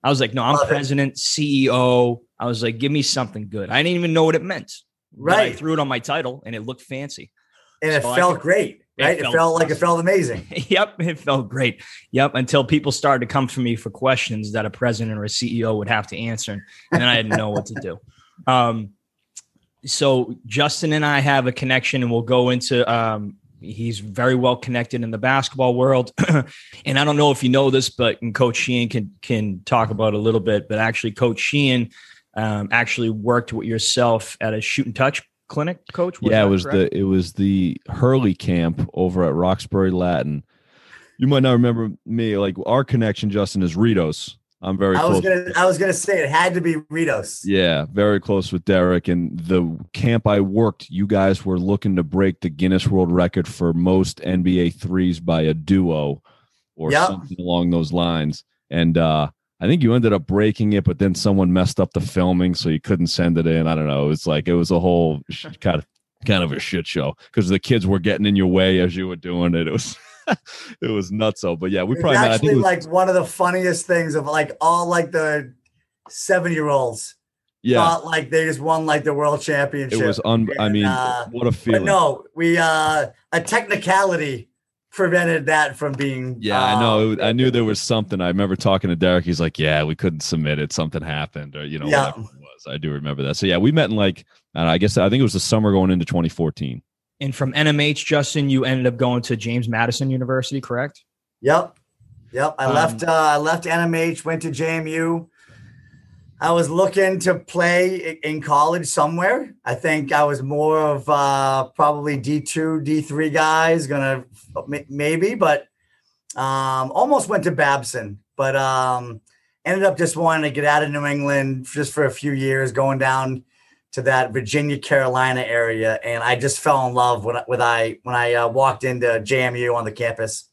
I was like, no, I'm president, CEO. I was like, give me something good. I didn't even know what it meant. But I Right. threw it on my title and it looked fancy. And it So I felt could- great, right? It felt felt, like it felt amazing. yep, it felt great. Yep, until people started to come to me for questions that a president or a CEO would have to answer, and then I didn't know what to do. Um, so Justin and I have a connection, and we'll go into. Um, he's very well connected in the basketball world, and I don't know if you know this, but and Coach Sheehan can can talk about it a little bit. But actually, Coach Sheehan um, actually worked with yourself at a Shooting Touch clinic. Coach, yeah, it was correct? the it was the Hurley camp over at Roxbury Latin. You might not remember me. Like our connection, Justin, is Ritos. I'm very I close. was gonna I was gonna say it had to be Ritos. Yeah, very close with Derek. And the camp I worked, you guys were looking to break the Guinness World Record for most NBA threes by a duo or Yep. something along those lines. And uh, I think you ended up breaking it, but then someone messed up the filming, so you couldn't send it in. I don't know. It's like it was a whole kind of kind of a shit show because the kids were getting in your way as you were doing it. It was it was nuts. nutso. But yeah, we It's probably met- I think actually was, like one of the funniest things of like all like the seven year olds yeah. thought like they just won like the world championship. It was un. I mean, uh, what a but feeling. no, we uh a technicality prevented that from being Yeah, I know. um, I knew there was something. I remember talking to Derek. He's like, "Yeah, we couldn't submit it. Something happened, or you know, Yeah. whatever it was." I do remember that. So yeah, we met in like, I, I guess I think it was the summer going into 2014. And from NMH, Justin, you ended up going to James Madison University, correct? Yep. Yep. I Um, left uh I left NMH, went to JMU. I was looking to play in college somewhere. I think I was more of uh probably D2, D3 guys, gonna maybe, but um almost went to Babson, but um ended up just wanting to get out of New England just for a few years, going down to that Virginia Carolina area, and I just fell in love when I, when I when I uh, walked into JMU on the campus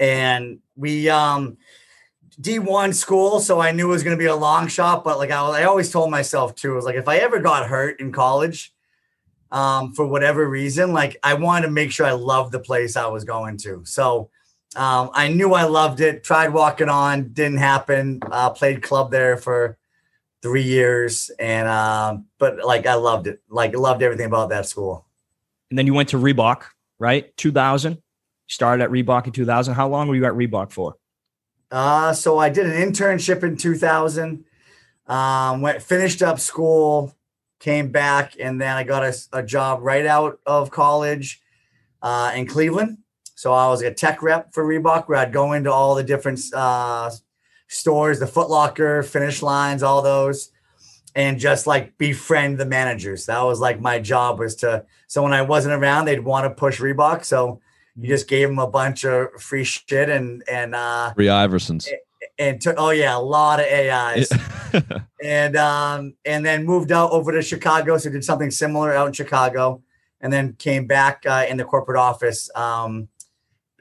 and we um D1 school, so I knew it was going to be a long shot. But like I, I always told myself too, was like, if I ever got hurt in college, um, for whatever reason, like I wanted to make sure I loved the place I was going to. So um, I knew I loved it. Tried walking on, didn't happen. Uh, played club there for three years, and um, but like I loved it. Like loved everything about that school. And then you went to Reebok, right? 2000. Started at Reebok in 2000. How long were you at Reebok for? Uh, so I did an internship in 2000. Um, went finished up school, came back, and then I got a, a job right out of college uh, in Cleveland. So I was a tech rep for Reebok, where I'd go into all the different uh, stores, the Foot Locker, Finish Lines, all those, and just like befriend the managers. That was like my job was to. So when I wasn't around, they'd want to push Reebok. So you just gave them a bunch of free shit and and uh, Three Iversons. and took oh yeah a lot of AIs and um and then moved out over to Chicago so did something similar out in Chicago and then came back uh, in the corporate office um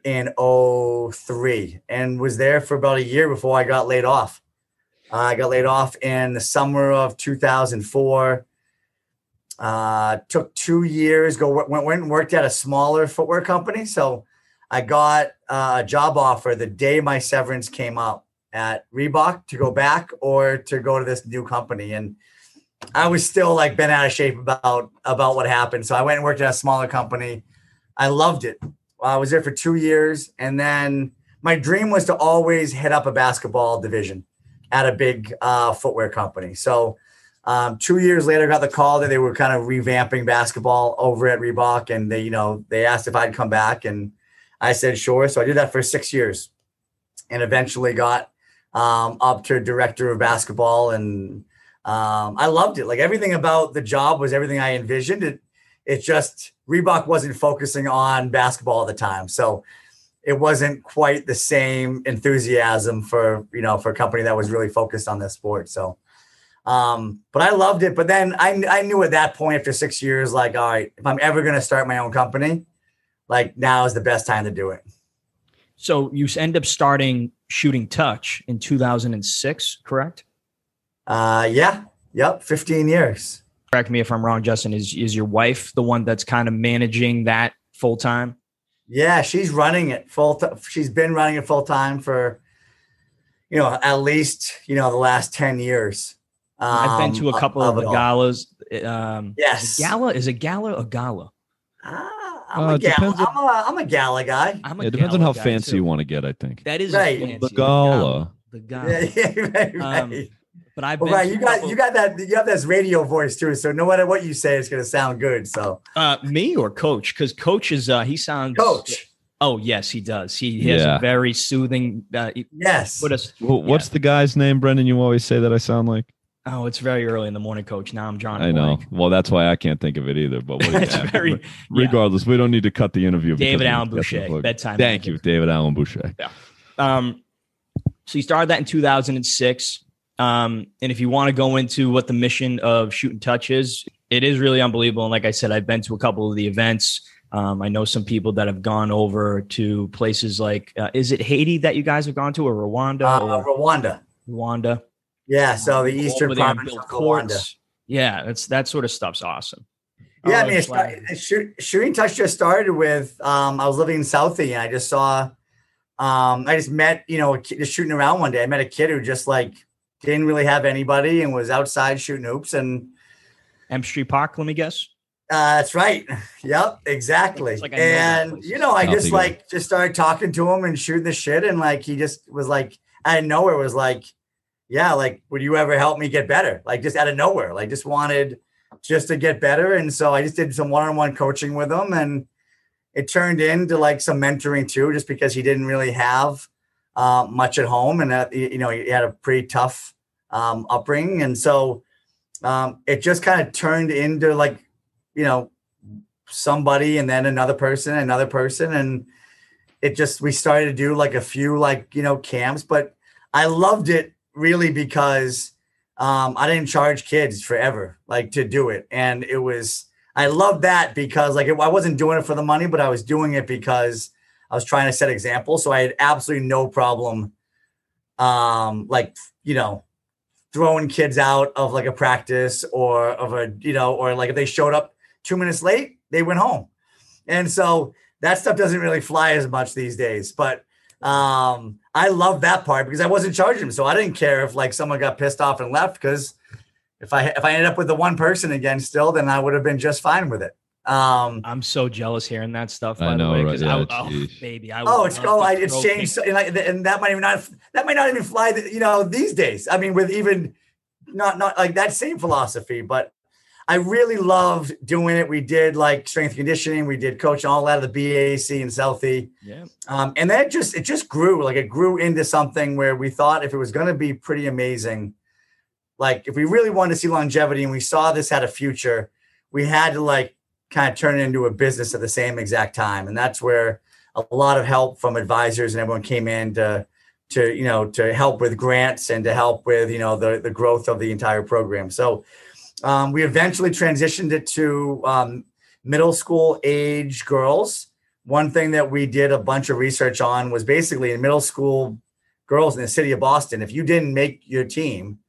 in 03 and was there for about a year before I got laid off. Uh, I got laid off in the summer of 2004. Uh, took two years. Go went, went and worked at a smaller footwear company. So I got a job offer the day my severance came up at Reebok to go back or to go to this new company. And I was still like been out of shape about about what happened. So I went and worked at a smaller company. I loved it. I was there for two years, and then my dream was to always head up a basketball division at a big uh, footwear company. So um, two years later, got the call that they were kind of revamping basketball over at Reebok, and they, you know, they asked if I'd come back, and I said sure. So I did that for six years, and eventually got um, up to director of basketball, and um, I loved it. Like everything about the job was everything I envisioned. It, it just Reebok wasn't focusing on basketball at the time, so it wasn't quite the same enthusiasm for you know for a company that was really focused on this sport. So, um, but I loved it. But then I I knew at that point after six years, like, all right, if I'm ever going to start my own company, like now is the best time to do it. So you end up starting shooting touch in 2006, correct? Uh, yeah, yep, 15 years. Correct me if I'm wrong, Justin. Is is your wife the one that's kind of managing that full time? Yeah, she's running it full. T- she's been running it full time for, you know, at least you know the last ten years. Um, I've been to a couple of, of the galas. Um, Yes. is gala is a gala a gala? Ah, I'm, Uh, a gala, depends I'm, a, I'm a gala guy. I'm a It depends on how fancy too. you want to get. I think. That is Right. fancy, The gala. The gala. Yeah, yeah, right, right. Um, But I've well, been right, to you got couple- you got that you have this radio voice too, so no matter what you say, it's gonna sound good. So, uh, me or coach because coach is uh, he sounds coach, Oh yes, he does. He, he has a very soothing. Uh, yes, put us. Wh- What's the guy's name, Brendan? You always say that I sound like. Oh, it's very early in the morning, coach. Now I'm drawing. I know. blank. Well, that's why I can't think of it either. But what It's very- yeah. regardless, we don't need to cut the interview. David Allen got Boucher, bedtime. Thank manager. you, David Allen Boucher. Yeah. Um, so you started that in 2006. Um, and if you want to go into what the mission of Shooting Touch is, it is really unbelievable. And like I said, I've been to a couple of the events. Um, I know some people that have gone over to places like, uh, is it Haiti that you guys have gone to, or Rwanda, uh, or Rwanda. Rwanda? Yeah, so the Eastern over there and Province of Rwanda. courts. Yeah, that's that sort of stuff's awesome. Yeah, I mean, it's, flag. shoot, shooting touch just started with. Um, I was living in Southie, and I just saw. Um, I just met, you know, a kid, just shooting around one day. I met a kid who just like didn't really have anybody and was outside shooting hoops, and M Street Park, let me guess. uh, that's right. Yep, exactly. Like I know that and you know, I just like just started talking to him and shooting the shit, and like he just was like out of nowhere was like, yeah, like would you ever help me get better? Like just out of nowhere, like just wanted just to get better, and so I just did some one-on-one coaching with him, and it turned into like some mentoring too, just because he didn't really have uh, much at home, and that you know he had a pretty tough um, upbringing, and so um, it just kind of turned into like you know somebody, and then another person, another person, and it just we started to do like a few like you know camps, but I loved it really because um, I didn't charge kids forever like to do it, and it was I love that because like I wasn't doing it for the money, but I was doing it because I was trying to set examples. So I had absolutely no problem, um, like you know, throwing kids out of like a practice or of a you know, or like if they showed up two minutes late, they went home, and so that stuff doesn't really fly as much these days. But um, I love that part because I wasn't charging them, so I didn't care if like someone got pissed off and left because if I if I ended up with the one person again still, then I would have been just fine with it. Um, I'm so jealous hearing that stuff. I By know, the way, right? 'cause Yeah, I, would- oh, baby, I oh, it's love oh, I, it's changed, so- and, like, and that might even not that might not even fly, you know, these days. I mean, with even not not like that same philosophy, but I really loved doing it. We did like strength conditioning, we did coaching all out of the BAC and Southie. Yeah. Um, and then it just it just grew like it grew into something where we thought if it was going to be pretty amazing, like if we really wanted to see longevity and we saw this had a future, we had to like kind of turn it into a business at the same exact time, and that's where a lot of help from advisors and everyone came in to to you know to help with grants and to help with you know the the growth of the entire program. So um, we eventually transitioned it to um, middle school age girls one thing that we did a bunch of research on was basically in middle school girls in the city of Boston, if you didn't make your team,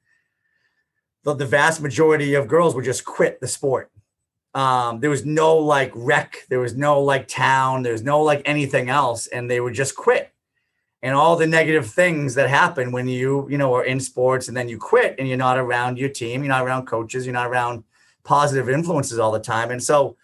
the, the vast majority of girls would just quit the sport. Um, there was no like rec, there was no like town, there's no like anything else, and they would just quit. And all the negative things that happen when you, you know, are in sports and then you quit and you're not around your team, you're not around coaches, you're not around positive influences all the time. And so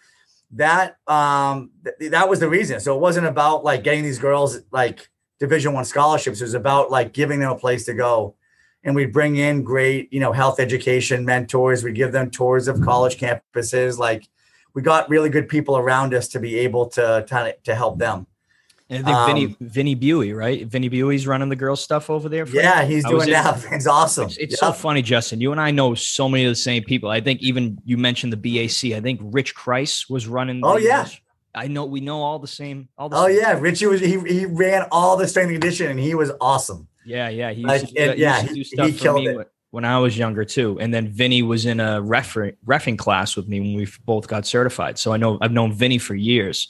that um th- that was the reason. So it wasn't about like getting these girls like division one scholarships. It was about like giving them a place to go. And we bring in great, you know, health education mentors. We give them tours of college campuses. Like we got really good people around us to be able to to, to help them. And I think Vinny Um, Vinny Buey, right? Vinny Buey's running the girls stuff over there. for you? Yeah, he's I doing that. It's awesome. It's, it's so funny, Justin. You and I know so many of the same people. I think even you mentioned the BAC. I think Rich Kreis was running. Oh, yeah. I know we know all the same. All the Oh same. yeah, Richie was he he ran all the strength and conditioning and he was awesome. Yeah, yeah. He used Like, to, do, and- yeah, used to he- he for killed me it. when- when I was younger too. And then Vinny was in a refer, refing class with me when we both got certified. So I know I've known Vinny for years.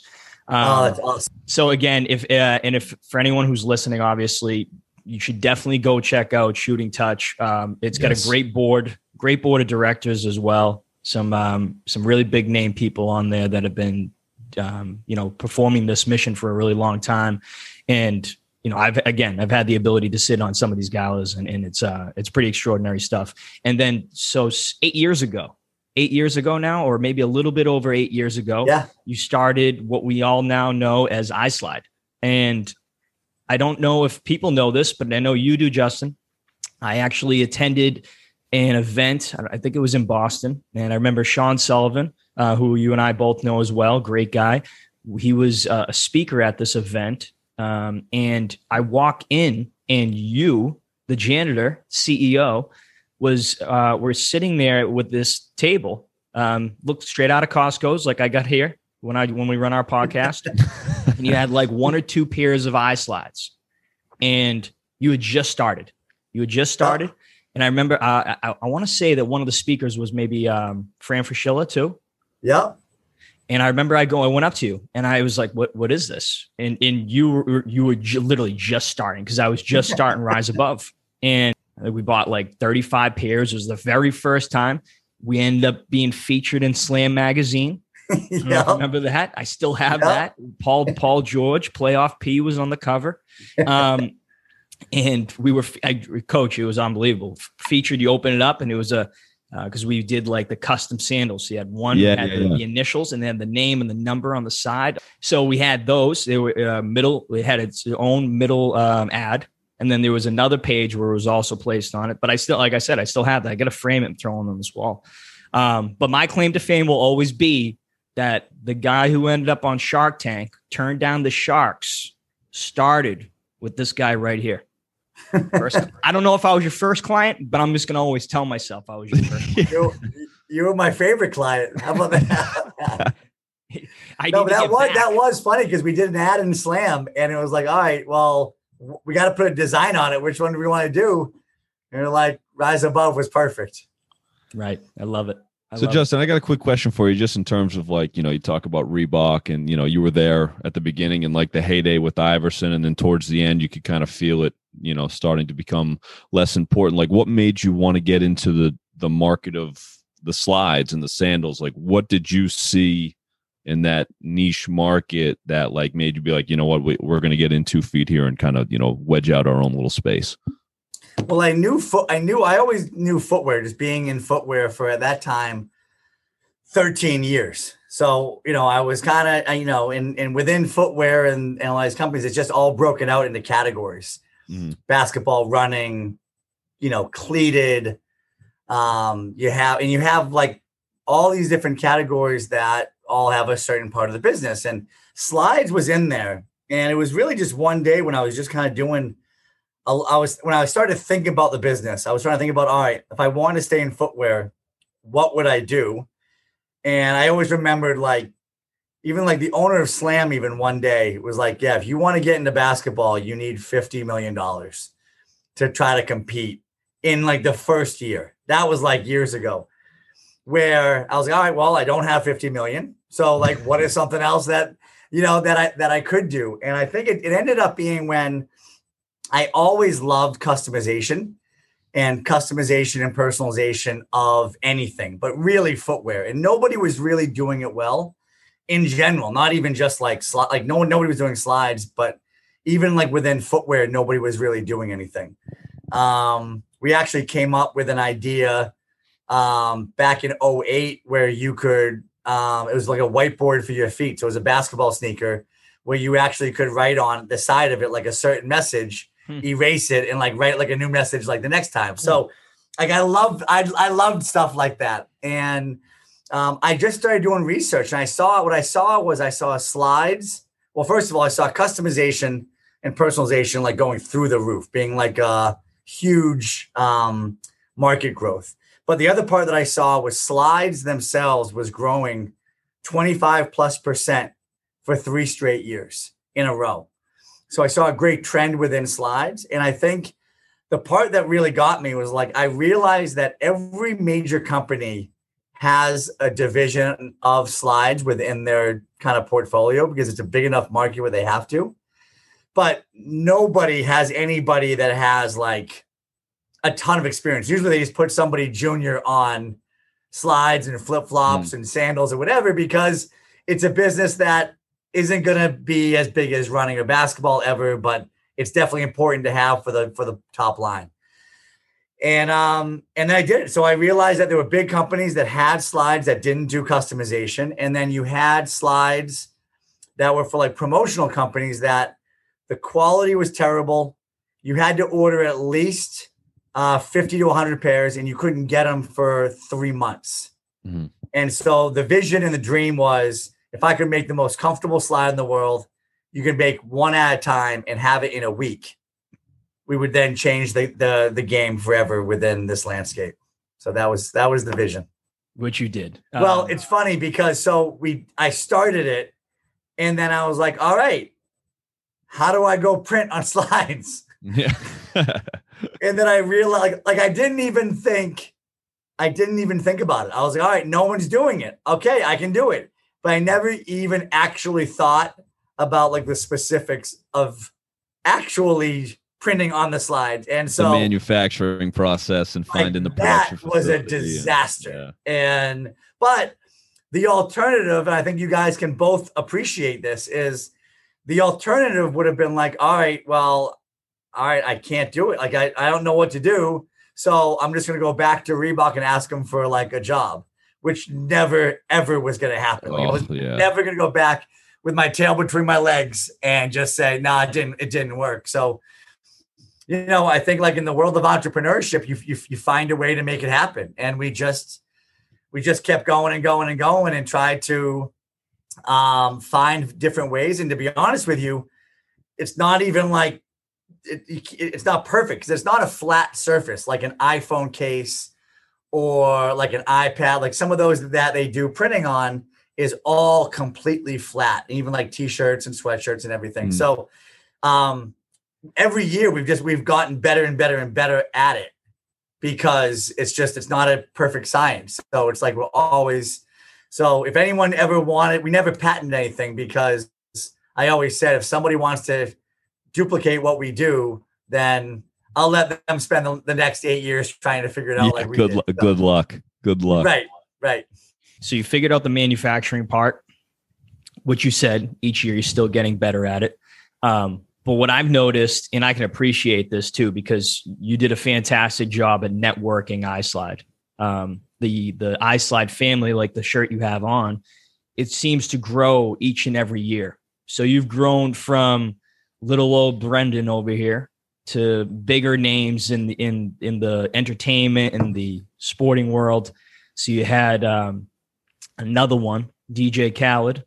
oh, Um, that's awesome. so again, if uh, and if for anyone who's listening, obviously you should definitely go check out Shooting Touch. Um, it's got a great board, great board of directors as well. Some um, some really big name people on there that have been, um, you know, performing this mission for a really long time, and you know, I've again, I've had the ability to sit on some of these galas, and, and it's uh, it's pretty extraordinary stuff. And then so eight years ago, eight years ago now, or maybe a little bit over eight years ago, Yeah. you started what we all now know as iSlide. And I don't know if people know this, but I know you do, Justin. I actually attended an event. I- think it was in Boston, and I remember Sean Sullivan, uh, who you and I both know as well, great guy. He was uh, a speaker at this event, um, and I walk in, and you, the janitor, CEO, was uh, we're sitting there with this table. Um, looked straight out of Costco's, like I got here when I when we run our podcast, and you had like one or two pairs of iSlides, and you had just started. You had just started, and I remember uh, I, I want to say that one of the speakers was maybe um, Fran Fraschilla too. Yep. And I remember I go, I went up to you and I was like, "What? What is this?" And and you were you were ju- literally just starting because I was just starting Rise Above, and we bought like thirty five pairs. It was the very first time we ended up being featured in Slam magazine. I don't know if you Yep. Remember that? I still have Yeah. that. Paul Paul George, playoff P was on the cover. Um, and we were I, coach. It was unbelievable. Featured. You open it up, and it was a because we did like the custom sandals. So you had one Yeah, had yeah, the, yeah. the initials, and then the name and the number on the side. So we had those. They were uh, middle. It had its own middle um, ad. And then there was another page where it was also placed on it. But I still, like I said, I still have that. I got to frame it and throw it on this wall. Um, but my claim to fame will always be that the guy who ended up on Shark Tank turned down the sharks started with this guy right here. First, I don't know if I was your first client, but I'm just gonna always tell myself I was your first. you, you were my favorite client. How about that? I no, but that was back. that was funny because we did an ad in Slam, and it was like, all right, well, we got to put a design on it. Which one do we want to do? And like, Rise Above was perfect. right. I love it. I So Justin, I got a quick question for you, just in terms of like, you know, you talk about Reebok and you know, you were there at the beginning and like the heyday with Iverson, and then towards the end you could kind of feel it, you know, starting to become less important. Like what made you want to get into the the market of the slides and the sandals? Like what did you see in that niche market that like made you be like, you know what, we, we're gonna get in two feet here and kind of, you know, wedge out our own little space. Well, I knew foot. I knew. I always knew footwear. Just being in footwear for at that time, thirteen years. So you know, I was kind of you know, and and within footwear and these companies, it's just all broken out into categories: Mhm. basketball, running, you know, cleated. Um, you have and you have like all these different categories that all have a certain part of the business. And slides was in there, and it was really just one day when I was just kind of doing. I I was when I started thinking about the business, I was trying to think about all right, if I want to stay in footwear, what would I do? And I always remembered like even like the owner of Slam, even one day was like, Yeah, if you want to get into basketball, you need $50 million to try to compete in like the first year. That was like years ago. Where I was like, all right, well, I don't have 50 million. So like what is something else that you know, that I that I could do. And I think it, it ended up being when I always loved customization and customization and personalization of anything, but really footwear. And nobody was really doing it well in general, not even just like sli- like no one nobody was doing slides, but even like within footwear, nobody was really doing anything. Um, we actually came up with an idea um, back in 08 where you could um, it was like a whiteboard for your feet. So it was a basketball sneaker where you actually could write on the side of it like a certain message, Hmm. erase it, and like write like a new message like the next time. So like I loved I I loved stuff like that. And um, I just started doing research and I saw what I saw was I saw slides. Well, first of all, I saw customization and personalization like going through the roof, being like a huge um, market growth. But the other part that I saw was slides themselves was growing 25 plus percent for three straight years in a row. So I saw a great trend within slides. And I think the part that really got me was like, I realized that every major company has a division of slides within their kind of portfolio because it's a big enough market where they have to. But nobody has anybody that has like a ton of experience. Usually they just put somebody junior on slides and flip flops hmm. and sandals or whatever because it's a business that isn't going to be as big as running a basketball ever, but it's definitely important to have for the for the top line. And um and then I did it. So I realized that there were big companies that had slides that didn't do customization, and then you had slides that were for like promotional companies that the quality was terrible. You had to order at least uh, 50 to 100 pairs, and you couldn't get them for three months. Mhm. And so the vision and the dream was if I could make the most comfortable slide in the world, you could make one at a time and have it in a week. We would then change the the the game forever within this landscape. So that was that was the vision. Which you did. Well, Um, it's funny because so we I started it and then I was like, all right, how do I go print on slides? Yeah. And then I realized like, like I didn't even think I didn't even think about it. I was like, all right, no one's doing it. Okay, I can do it. But I never even actually thought about like the specifics of actually printing on the slides. And so the manufacturing process and like, finding the that production was a facility and- disaster. And but the alternative, and I think you guys can both appreciate this, is the alternative would have been like, all right, well, all right, I can't do it. Like I, I don't know what to do. So I'm just gonna go back to Reebok and ask them for like a job, which never ever was gonna happen. Like, I Oh, was yeah. never gonna go back with my tail between my legs and just say, nah, it didn't, it didn't work. So you know, I think like in the world of entrepreneurship, you, you you find a way to make it happen, and we just we just kept going and going and going and tried to um, find different ways. And to be honest with you, it's not even like it, it- it's not perfect because it's not a flat surface like an iPhone case or like an iPad. Like some of those that they do printing on is all completely flat, even like t-shirts and sweatshirts and everything. Mm. So um every year we've just we've gotten better and better and better at it because it's just it's not a perfect science so it's like we're always so if anyone ever wanted we never patented anything because i always said if somebody wants to duplicate what we do then i'll let them spend the, the next eight years trying to figure it out Yeah, like we good, did. lu- So- good luck. Good luck. right right So you figured out the manufacturing part, which you said each year you're still getting better at it. Um, but what I've noticed, and I can appreciate this too, because you did a fantastic job at networking iSlide. Um, the the iSlide family, like the shirt you have on, it seems to grow each and every year. So you've grown from little old Brendan over here to bigger names in the in in the entertainment and the sporting world. So you had um, another one, DJ Khaled.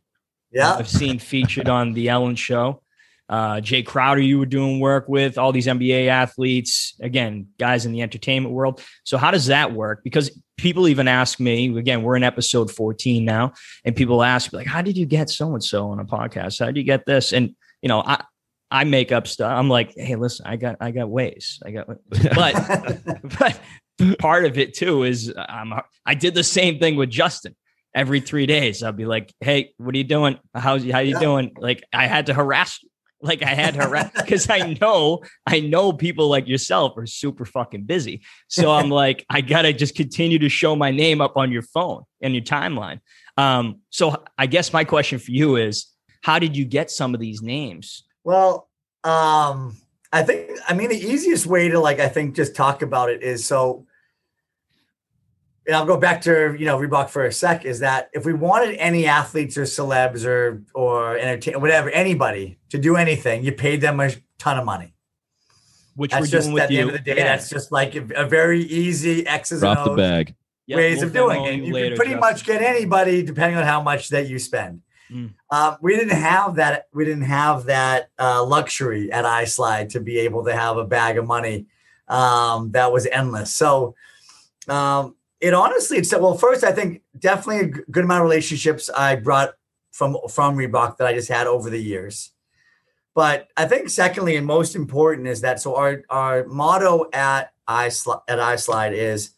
yeah I've seen featured on the Ellen Show. Uh, Jae Crowder, you were doing work with all these NBA athletes. Again, guys in the entertainment world. So how does that work? Because people even ask me. Again, we're in episode 14 now, and people ask me like, "How did you get so and so on a podcast? How did you get this?" And you know, I I make up stuff. I'm like, "Hey, listen, I got I got ways. I got." But but part of it too is I'm I did the same thing with Justin. every three days. I'll be like, "Hey, what are you doing? How's how you Yeah. doing?" Like I had to harass, you. like I had to harass because I know I know people like yourself are super fucking busy. So I'm like, I gotta just continue to show my name up on your phone and your timeline. Um, so I guess my question for you is, how did you get some of these names? Well, um, I think I mean the easiest way to like I think just talk about it is so. And I'll go back to you know Reebok for a sec. Is that if we wanted any athletes or celebs or or entertain whatever anybody to do anything, you paid them a ton of money. Which That's we're just doing with at the you. end of the day. Yeah. That's just like a, a very easy X's Drop and the O's bag. Yep, ways we'll of doing it. And you later, can pretty Justin. much get anybody depending on how much that you spend. Mm. Um, we didn't have that. We didn't have that uh, luxury at iSlide to be able to have a bag of money um, that was endless. So um, it honestly, it's well. First, I think definitely a good amount of relationships I brought from from Reebok that I just had over the years. But I think secondly and most important is that so our our motto at iSlide at iSlide is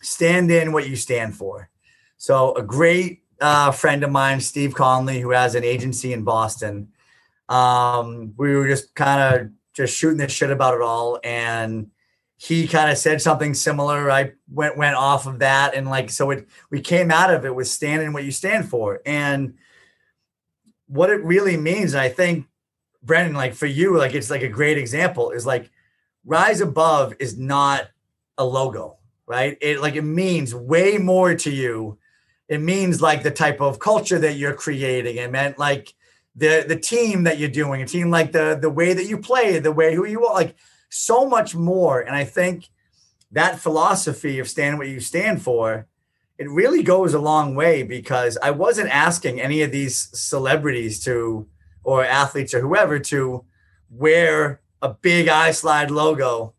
stand in what you stand for. So a great uh, friend of mine, Steve Conley, who has an agency in Boston. Um, we were just kind of just shooting the shit about it all, and he kind of said something similar. I went went off of that, and like so, it we came out of it with standing what you stand for, and what it really means. I think Brendan, like for you, like it's like a great example is like rise above is not a logo, right? It like it means way more to you. It means like the type of culture that you're creating. It meant like the the team that you're doing, a team like the the way that you play, the way who you are, like so much more. And I think that philosophy of stand what you stand for, it really goes a long way because I wasn't asking any of these celebrities to or athletes or whoever to wear a big iSlide logo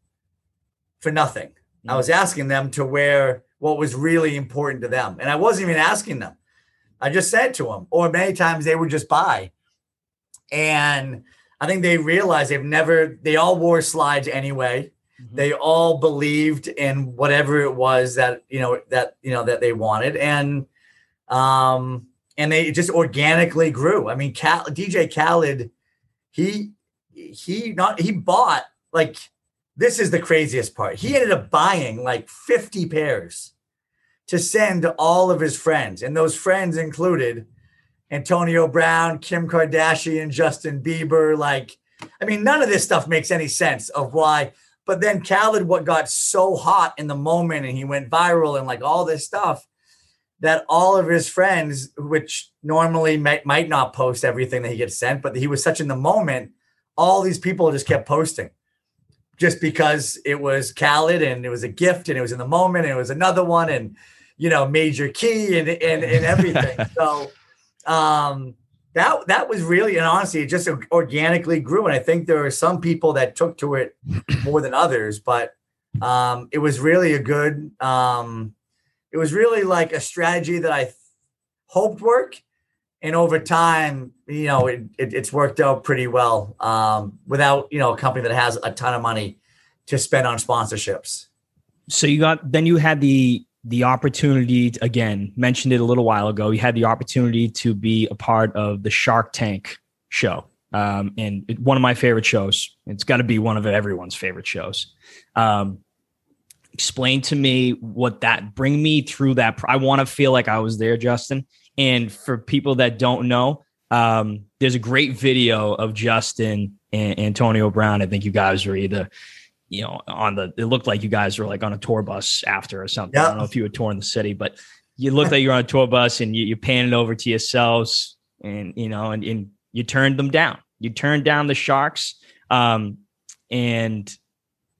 for nothing. I mm. was asking them to wear what was really important to them. And I wasn't even asking them. I just said to them, or many times they would just buy. And I think they realized they've never, they all wore slides anyway. They all believed in whatever it was that, you know, that, you know, that they wanted. And, um, and they just organically grew. I mean, Cal, DJ Khaled, he, he not, he bought like, this is the craziest part. He ended up buying like 50 pairs to send to all of his friends. And those friends included Antonio Brown, Kim Kardashian, Justin Bieber. Like, I mean, none of this stuff makes any sense of why. But then Khaled, what got so hot in the moment and he went viral and like all this stuff that all of his friends, which normally might, might not post everything that he gets sent, but he was such in the moment, all these people just kept posting just because it was Khaled and it was a gift and it was in the moment and it was another one and you know major key and and, and everything. so um that that was really and honestly it just organically grew and I think there are some people that took to it more than others, but um it was really a good um it was really like a strategy that I th- hoped work and over time you know it, it, it's worked out pretty well um, without you know a company that has a ton of money to spend on sponsorships. So you got then you had the the opportunity to, again mentioned it a little while ago you had the opportunity to be a part of the shark tank show um, and it, one of my favorite shows. It's got to be one of everyone's favorite shows. Um, explain to me what that bring me through that i want to feel like i was there justin and for people that don't know um, there's a great video of justin and antonio brown i think you guys were either you know, on the it looked like you guys were like on a tour bus after or something. I don't know if you were touring the city, but you looked like you're on a tour bus and you, you panned over to yourselves and you know, and, and you turned them down. You turned down the sharks. Um, and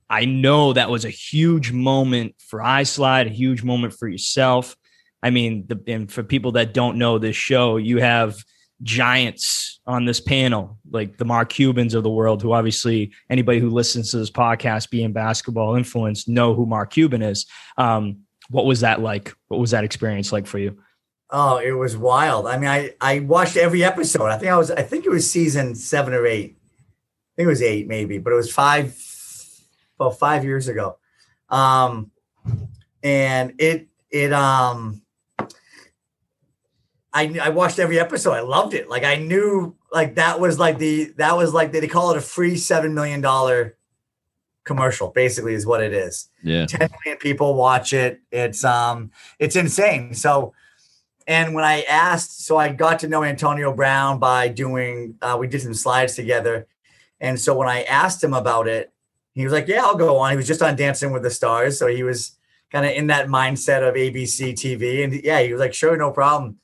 I know that was a huge moment for iSlide, a huge moment for yourself. I mean, the, and for people that don't know this show, you have giants on this panel, like the Mark Cubans of the world, who obviously anybody who listens to this podcast, being basketball influenced, know who Mark Cuban is. Um, what was that like? What was that experience like for you? Oh, it was wild. I mean, I I watched every episode. I think I was I think it was season seven or eight. I think it was eight maybe, but it was five well five years ago. Um and it it um I I watched every episode. I loved it. Like I knew like that was like the that was like they, they call it a free seven million dollar commercial. Basically, is what it is. Yeah. 10 million people watch it. It's um it's insane. So and when I asked, so I got to know Antonio Brown by doing uh, we did some slides together. And so when I asked him about it, he was like, Yeah, I'll go on. He was just on Dancing with the Stars. So he was kind of in that mindset of ABC TV. And yeah, he was like, Sure, no problem.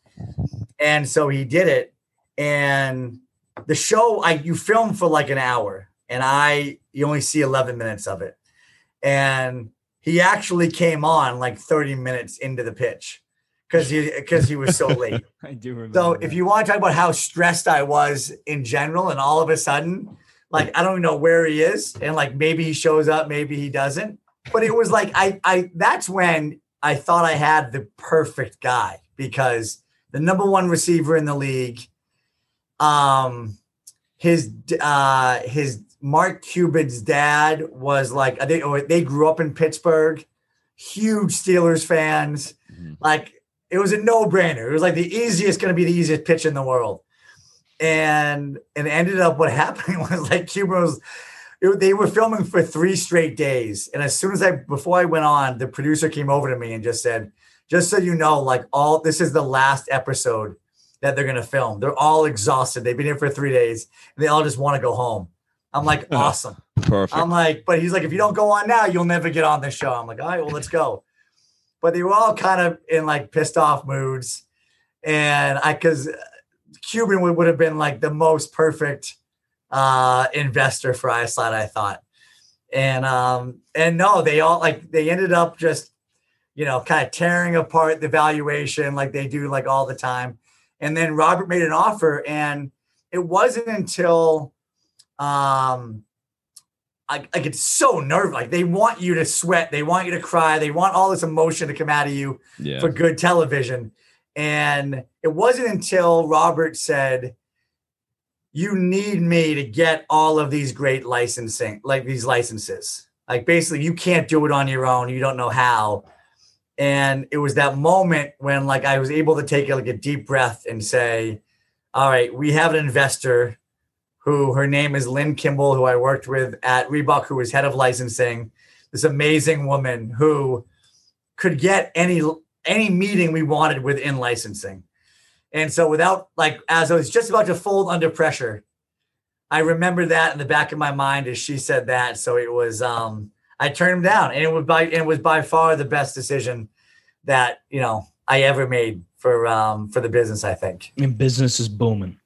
And so he did it. And the show, I you film for like an hour, and I you only see 11 minutes of it. And he actually came on like 30 minutes into the pitch because he because he was so late. I do remember. So if you want to talk about how stressed I was in general, and all of a sudden, like I don't even know where he is, and like maybe he shows up, maybe he doesn't. But it was like I I that's when I thought I had the perfect guy because the number one receiver in the league, um, his uh his Mark Cuban's dad was like they they grew up in Pittsburgh, huge Steelers fans. Like it was a no brainer. It was like the easiest, going to be the easiest pitch in the world. And and ended up what happened was like Cuban was. it- they were filming for three straight days, and as soon as I before I went on, the producer came over to me and just said, "Just so you know, like all this is the last episode that they're going to film. They're all exhausted. They've been here for three days, and they all just want to go home." I'm like, "Awesome." Perfect. I'm like, but he's like, if you don't go on now, you'll never get on this show. I'm like, all right, well, let's go. But they were all kind of in like pissed off moods. And I, cause Cuban would, would have been like the most perfect uh investor for iSlide, I thought. And um, and no, they all like they ended up just, you know, kind of tearing apart the valuation like they do like all the time. And then Robert made an offer, and it wasn't until um I, I get so nervous. Like they want you to sweat, they want you to cry, they want all this emotion to come out of you Yeah. for good television. And it wasn't until Robert said, "You need me to get all of these great licensing, like these licenses. Like basically, you can't do it on your own. You don't know how." And it was that moment when, like, I was able to take like a deep breath and say, "All right, we have an investor who her name is Lynn Kimball, who I worked with at Reebok, who was head of licensing. This amazing woman who could get any any meeting we wanted within licensing. And so without like as I was just about to fold under pressure, I remember that in the back of my mind as she said that. So it was um I turned him down and it was by it was by far the best decision that, you know, I ever made for um for the business, I think. and business is booming.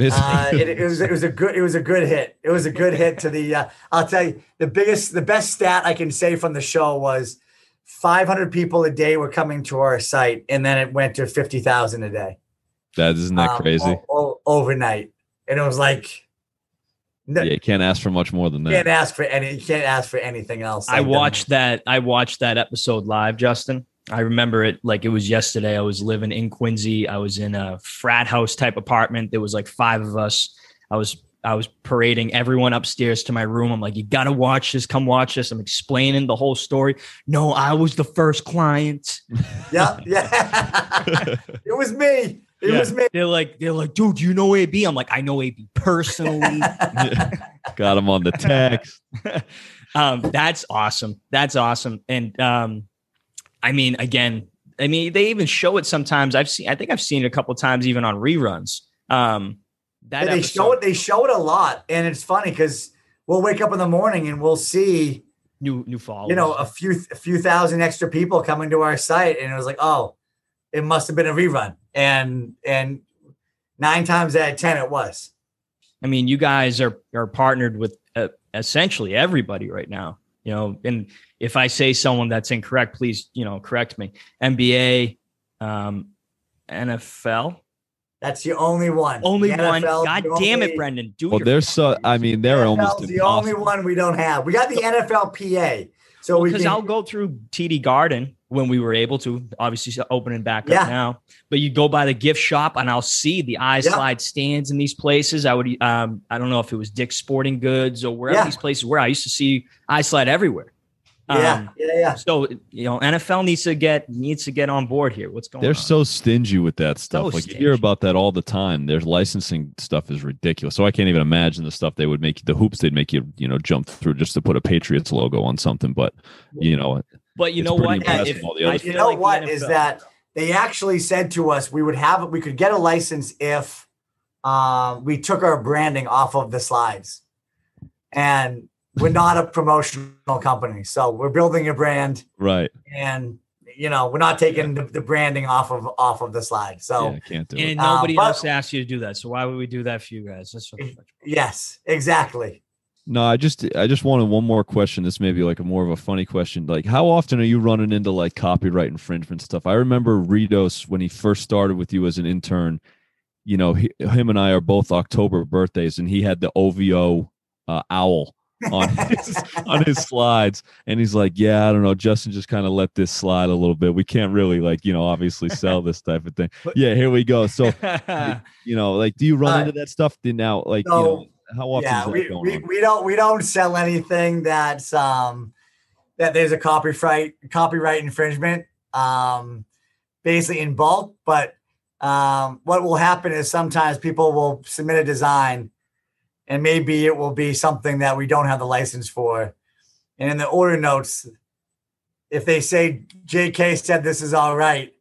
Uh, it, it was it was a good it was a good hit. It was a good hit to the. Uh, I'll tell you the biggest the best stat I can say from the show was 500 people a day were coming to our site, and then it went to 50,000 a day. that isn't that um, crazy? o- o- overnight, and it was like no, yeah, you can't ask for much more than you can't that. ask for any you can't ask for anything else. I Like, the- watched that. I watched that episode live, Justin. I remember it like it was yesterday. I was living in Quincy. I was in a frat house type apartment. There was like five of us. I was I was parading everyone upstairs to my room. I'm like, you gotta watch this. Come watch this. I'm explaining the whole story. No, I was the first client. Yeah, yeah. it was me. It Yeah. was me. They're like, they're like, dude, do you know AB? I'm like, I know AB personally. Got him on the text. um, that's awesome. That's awesome. And um, I mean, again, I mean, they even show it sometimes. I've seen, I think I've seen it a couple times, even on reruns. Um, that Yeah, they episode- show it. They show it a lot, and it's funny because we'll wake up in the morning and we'll see new new followers. you know a few a few thousand extra people coming to our site, and it was like, oh, it must have been a rerun, and and nine times out of ten it was. I mean, you guys are are partnered with uh, essentially everybody right now. You know, and if I say someone that's incorrect, please, you know, correct me. NBA, um, NFL, That's the only one. only The one. NFL 's God damn only- it, Brendan. Do Well, your they're so. I mean, they're almost NFL's the only one we don't have. We got the NFLPA, so we because can. I'll go through TD Garden when we were able to, obviously opening back Yeah. up now. But you go by the gift shop and I'll see the eye Yeah. slide stands in these places. I would, um, I don't know if it was Dick's Sporting Goods or wherever Yeah. these places were. I used to see iSlide everywhere. Yeah, Um, yeah, yeah. So you know, NFL needs to get needs to get on board here. What's going on? They're on? so stingy with that stuff. like you hear about that all the time. Their licensing stuff is ridiculous. So I can't even imagine the stuff they would make the hoops they'd make you, you know, jump through just to put a Patriots logo on something. But you know, but you it's know what? If- all the other You know like the what is that they actually said to us we would have we could get a license if um, we took our branding off of the slides, and we're not a promotional company, so we're building a brand, right? and you know we're not taking the, the branding off of off of the slide. So yeah, can't do and it. nobody Uh, but- else asked you to do that. So why would we do that for you guys? That's what, yes, exactly. No, I just I just wanted one more question. This may be like a more of a funny question. Like, how often are you running into like copyright infringement stuff? I remember Ritos when he first started with you as an intern. You know, he, him and I are both October birthdays, and he had the OVO uh, owl on his, on his slides, and he's like, "Yeah, I don't know. Justin just kind of let this slide a little bit. We can't really like, you know, obviously sell this type of thing." Yeah, here we go. So, you know, like, do you run Uh, into that stuff now? Like, you know, how often yeah, we, we, we don't we don't sell anything that's um that there's a copyright copyright infringement um basically in bulk. But um what will happen is sometimes people will submit a design and maybe it will be something that we don't have the license for. And in the order notes, if they say JK said this is all right,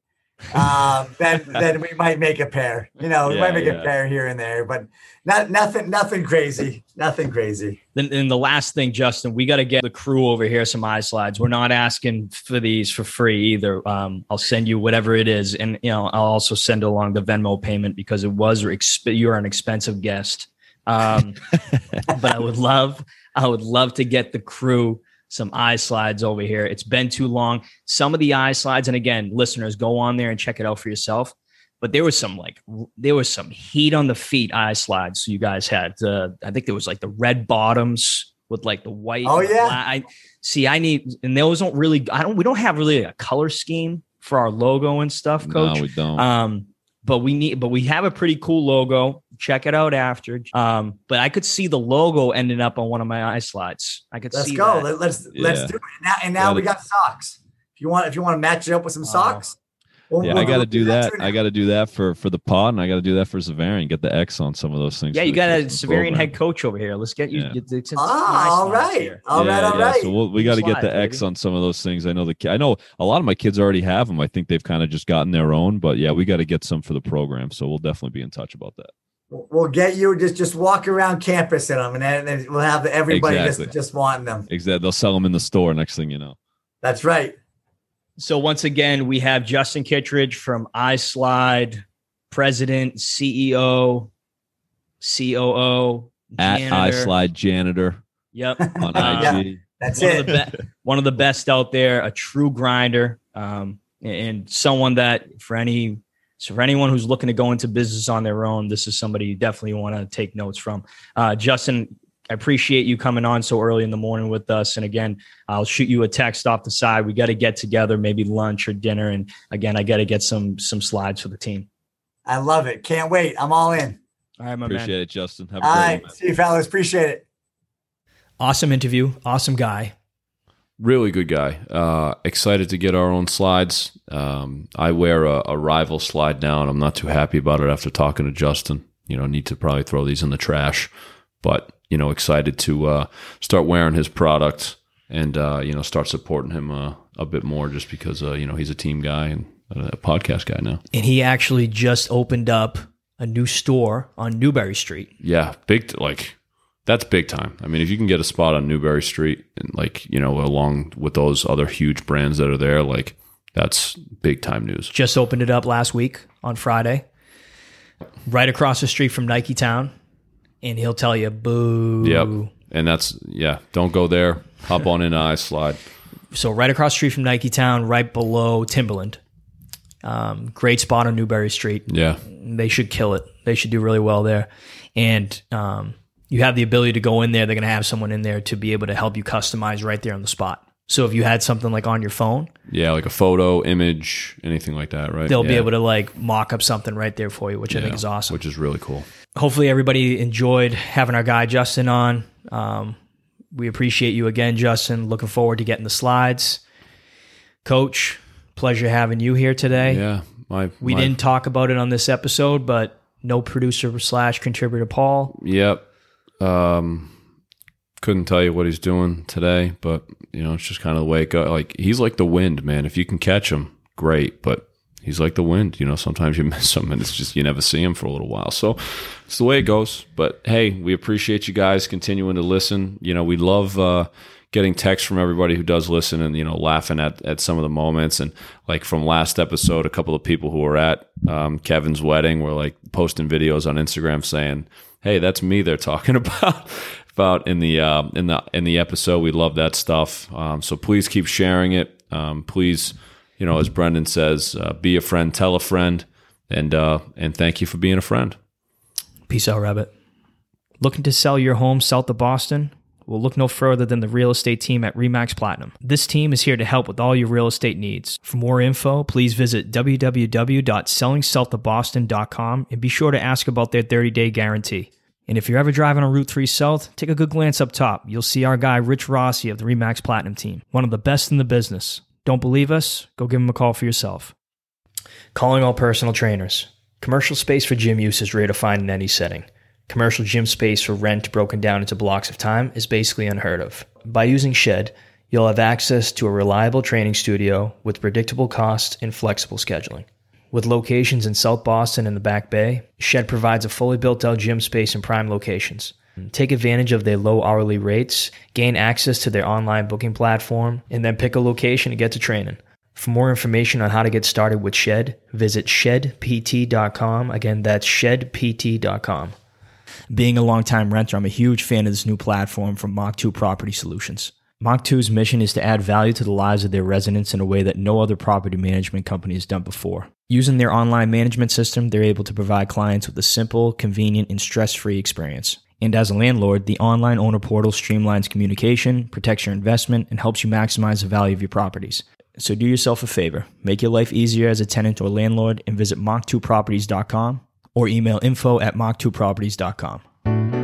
um, then then we might make a pair. You know, we Yeah, might make yeah. a pair here and there, but not nothing nothing crazy. Nothing crazy. Then, then the last thing, Justin, we got to get the crew over here some iSlides. We're not asking for these for free either. Um, I'll send you whatever it is, and you know I'll also send along the Venmo payment because it was exp- you're an expensive guest. Um, but I would love, I would love to get the crew some iSlides over here. It's been too long. Some of the iSlides, and again, listeners, go on there and check it out for yourself. But there was some like there was some heat on the feet iSlides you guys had. Uh, I think there was like the red bottoms with like the white. Oh, yeah. I see. I need, and those don't really. I don't. We don't have really a color scheme for our logo and stuff, Coach. No, we don't. Um, but we need, but we have a pretty cool logo. Check it out after. Um, but I could see the logo ending up on one of my iSlides. I could see Let's see go. that. Let, us let's do it. Now, and now we got socks. If you want, if you want to match it up with some socks, we'll- yeah, we'll- I got to we'll do that. too. I got to do that for for the pod, and I got to do that for Xaverian. Get the X on some of those things. Yeah, you got a kids Xaverian head coach over here. Let's get you. Yeah. Get the, get some Ah, eye all slides right. here. All right, yeah, all yeah. right. So we'll, we got to get the X baby. on some of those things. I know the I know a lot of my kids already have them. I think they've kind of just gotten their own, but yeah, we got to get some for the program. So we'll definitely be in touch about that. We'll we'll get you just just walk around campus in them, and then then we'll have everybody Exactly. just just wanting them. Exactly. They'll sell them in the store. Next thing you know. That's right. So once again, we have Justin Kittredge from iSlide, president, CEO, COO, At janitor. iSlide Janitor Yep. on Uh, IG. That's one it. of the best one of the best out there a true grinder um, and someone that for any so for anyone who's looking to go into business on their own this is somebody you definitely want to take notes from uh, justin i appreciate you coming on so early in the morning with us and again i'll shoot you a text off the side we got to get together maybe lunch or dinner and again i got to get some some slides for the team I love it. Can't wait. I'm all in. all right my Appreciate man it, Justin. Have a All great right. one. See you, fellas. Appreciate it. Awesome interview. Awesome guy. Really good guy. Uh, excited to get our own slides. Um, I wear a, a rival slide now, and I'm not too happy about it after talking to Justin. You know, need to probably throw these in the trash, but you know, excited to uh, start wearing his product and uh, you know start supporting him uh, a bit more, just because uh, you know he's a team guy and a podcast guy now. And he actually just opened up a new store on Newbury Street. Yeah, big like that's big time. I mean, if you can get a spot on Newbury Street and like you know along with those other huge brands that are there, like that's big time news. Just opened it up last week on Friday. Right across the street from Nike Town. And he'll tell you, boo. Yep, and that's yeah. Don't go there. Hop on in iSlide. So right across the street from Nike Town, right below Timberland. Um, great spot on Newbury Street. Yeah, They should kill it. They should do really well there. And um, you have the ability to go in there. They're going to have someone in there to be able to help you customize right there on the spot. So if you had something like on your phone, yeah, like a photo, image, anything like that, right? they'll be able to like mock up something right there for you, which I think is awesome. Which is really cool. Hopefully everybody enjoyed having our guy Justin on. Um, We appreciate you again, Justin. Looking forward to getting the slides. Coach, pleasure having you here today. Yeah, my We my- didn't talk about it on this episode, but no producer slash contributor Paul. Yep. Um, couldn't tell you what he's doing today, but you know, it's just kind of the way it goes. Like he's like the wind, man. If you can catch him, great. But he's like the wind. You know, sometimes you miss him, and it's just you never see him for a little while. So it's the way it goes. But hey, we appreciate you guys continuing to listen. You know, we love. uh Getting texts from everybody who does listen and you know laughing at, at some of the moments and like from last episode, a couple of people who were at um, Kevin's wedding were like posting videos on Instagram saying, "Hey, that's me." They're talking about about in the uh, in the in the episode. We love that stuff. Um, so please keep sharing it. Um, please, you know, as Brendan says, uh, be a friend, tell a friend, and uh, and thank you for being a friend. Peace out, Rabbit. Looking to sell your home south of Boston? Well, look no further than the real estate team at Remax Platinum. This team is here to help with all your real estate needs. For more info, please visit www.sellingsouthofboston.com and be sure to ask about their 30 day guarantee. And if you're ever driving on Route 3 South, take a good glance up top. You'll see our guy Rich Rossi of the Remax Platinum team, one of the best in the business. Don't believe us? Go give him a call for yourself. Calling all personal trainers. Commercial space for gym use is rare to find in any setting. Commercial gym space for rent broken down into blocks of time is basically unheard of. By using Shed, you'll have access to a reliable training studio with predictable costs and flexible scheduling. With locations in South Boston and the Back Bay, Shed provides a fully built out gym space in prime locations. Take advantage of their low hourly rates, gain access to their online booking platform, and then pick a location to get to training. For more information on how to get started with Shed, visit shedpt.com. Again, that's shedpt.com. Being a longtime renter, I'm a huge fan of this new platform from Mach 2 Property Solutions. Mach 2's mission is to add value to the lives of their residents in a way that no other property management company has done before. Using their online management system, they're able to provide clients with a simple, convenient, and stress free experience. And as a landlord, the online owner portal streamlines communication, protects your investment, and helps you maximize the value of your properties. So do yourself a favor, make your life easier as a tenant or landlord, and visit mach2properties.com or email info at mach2properties.com.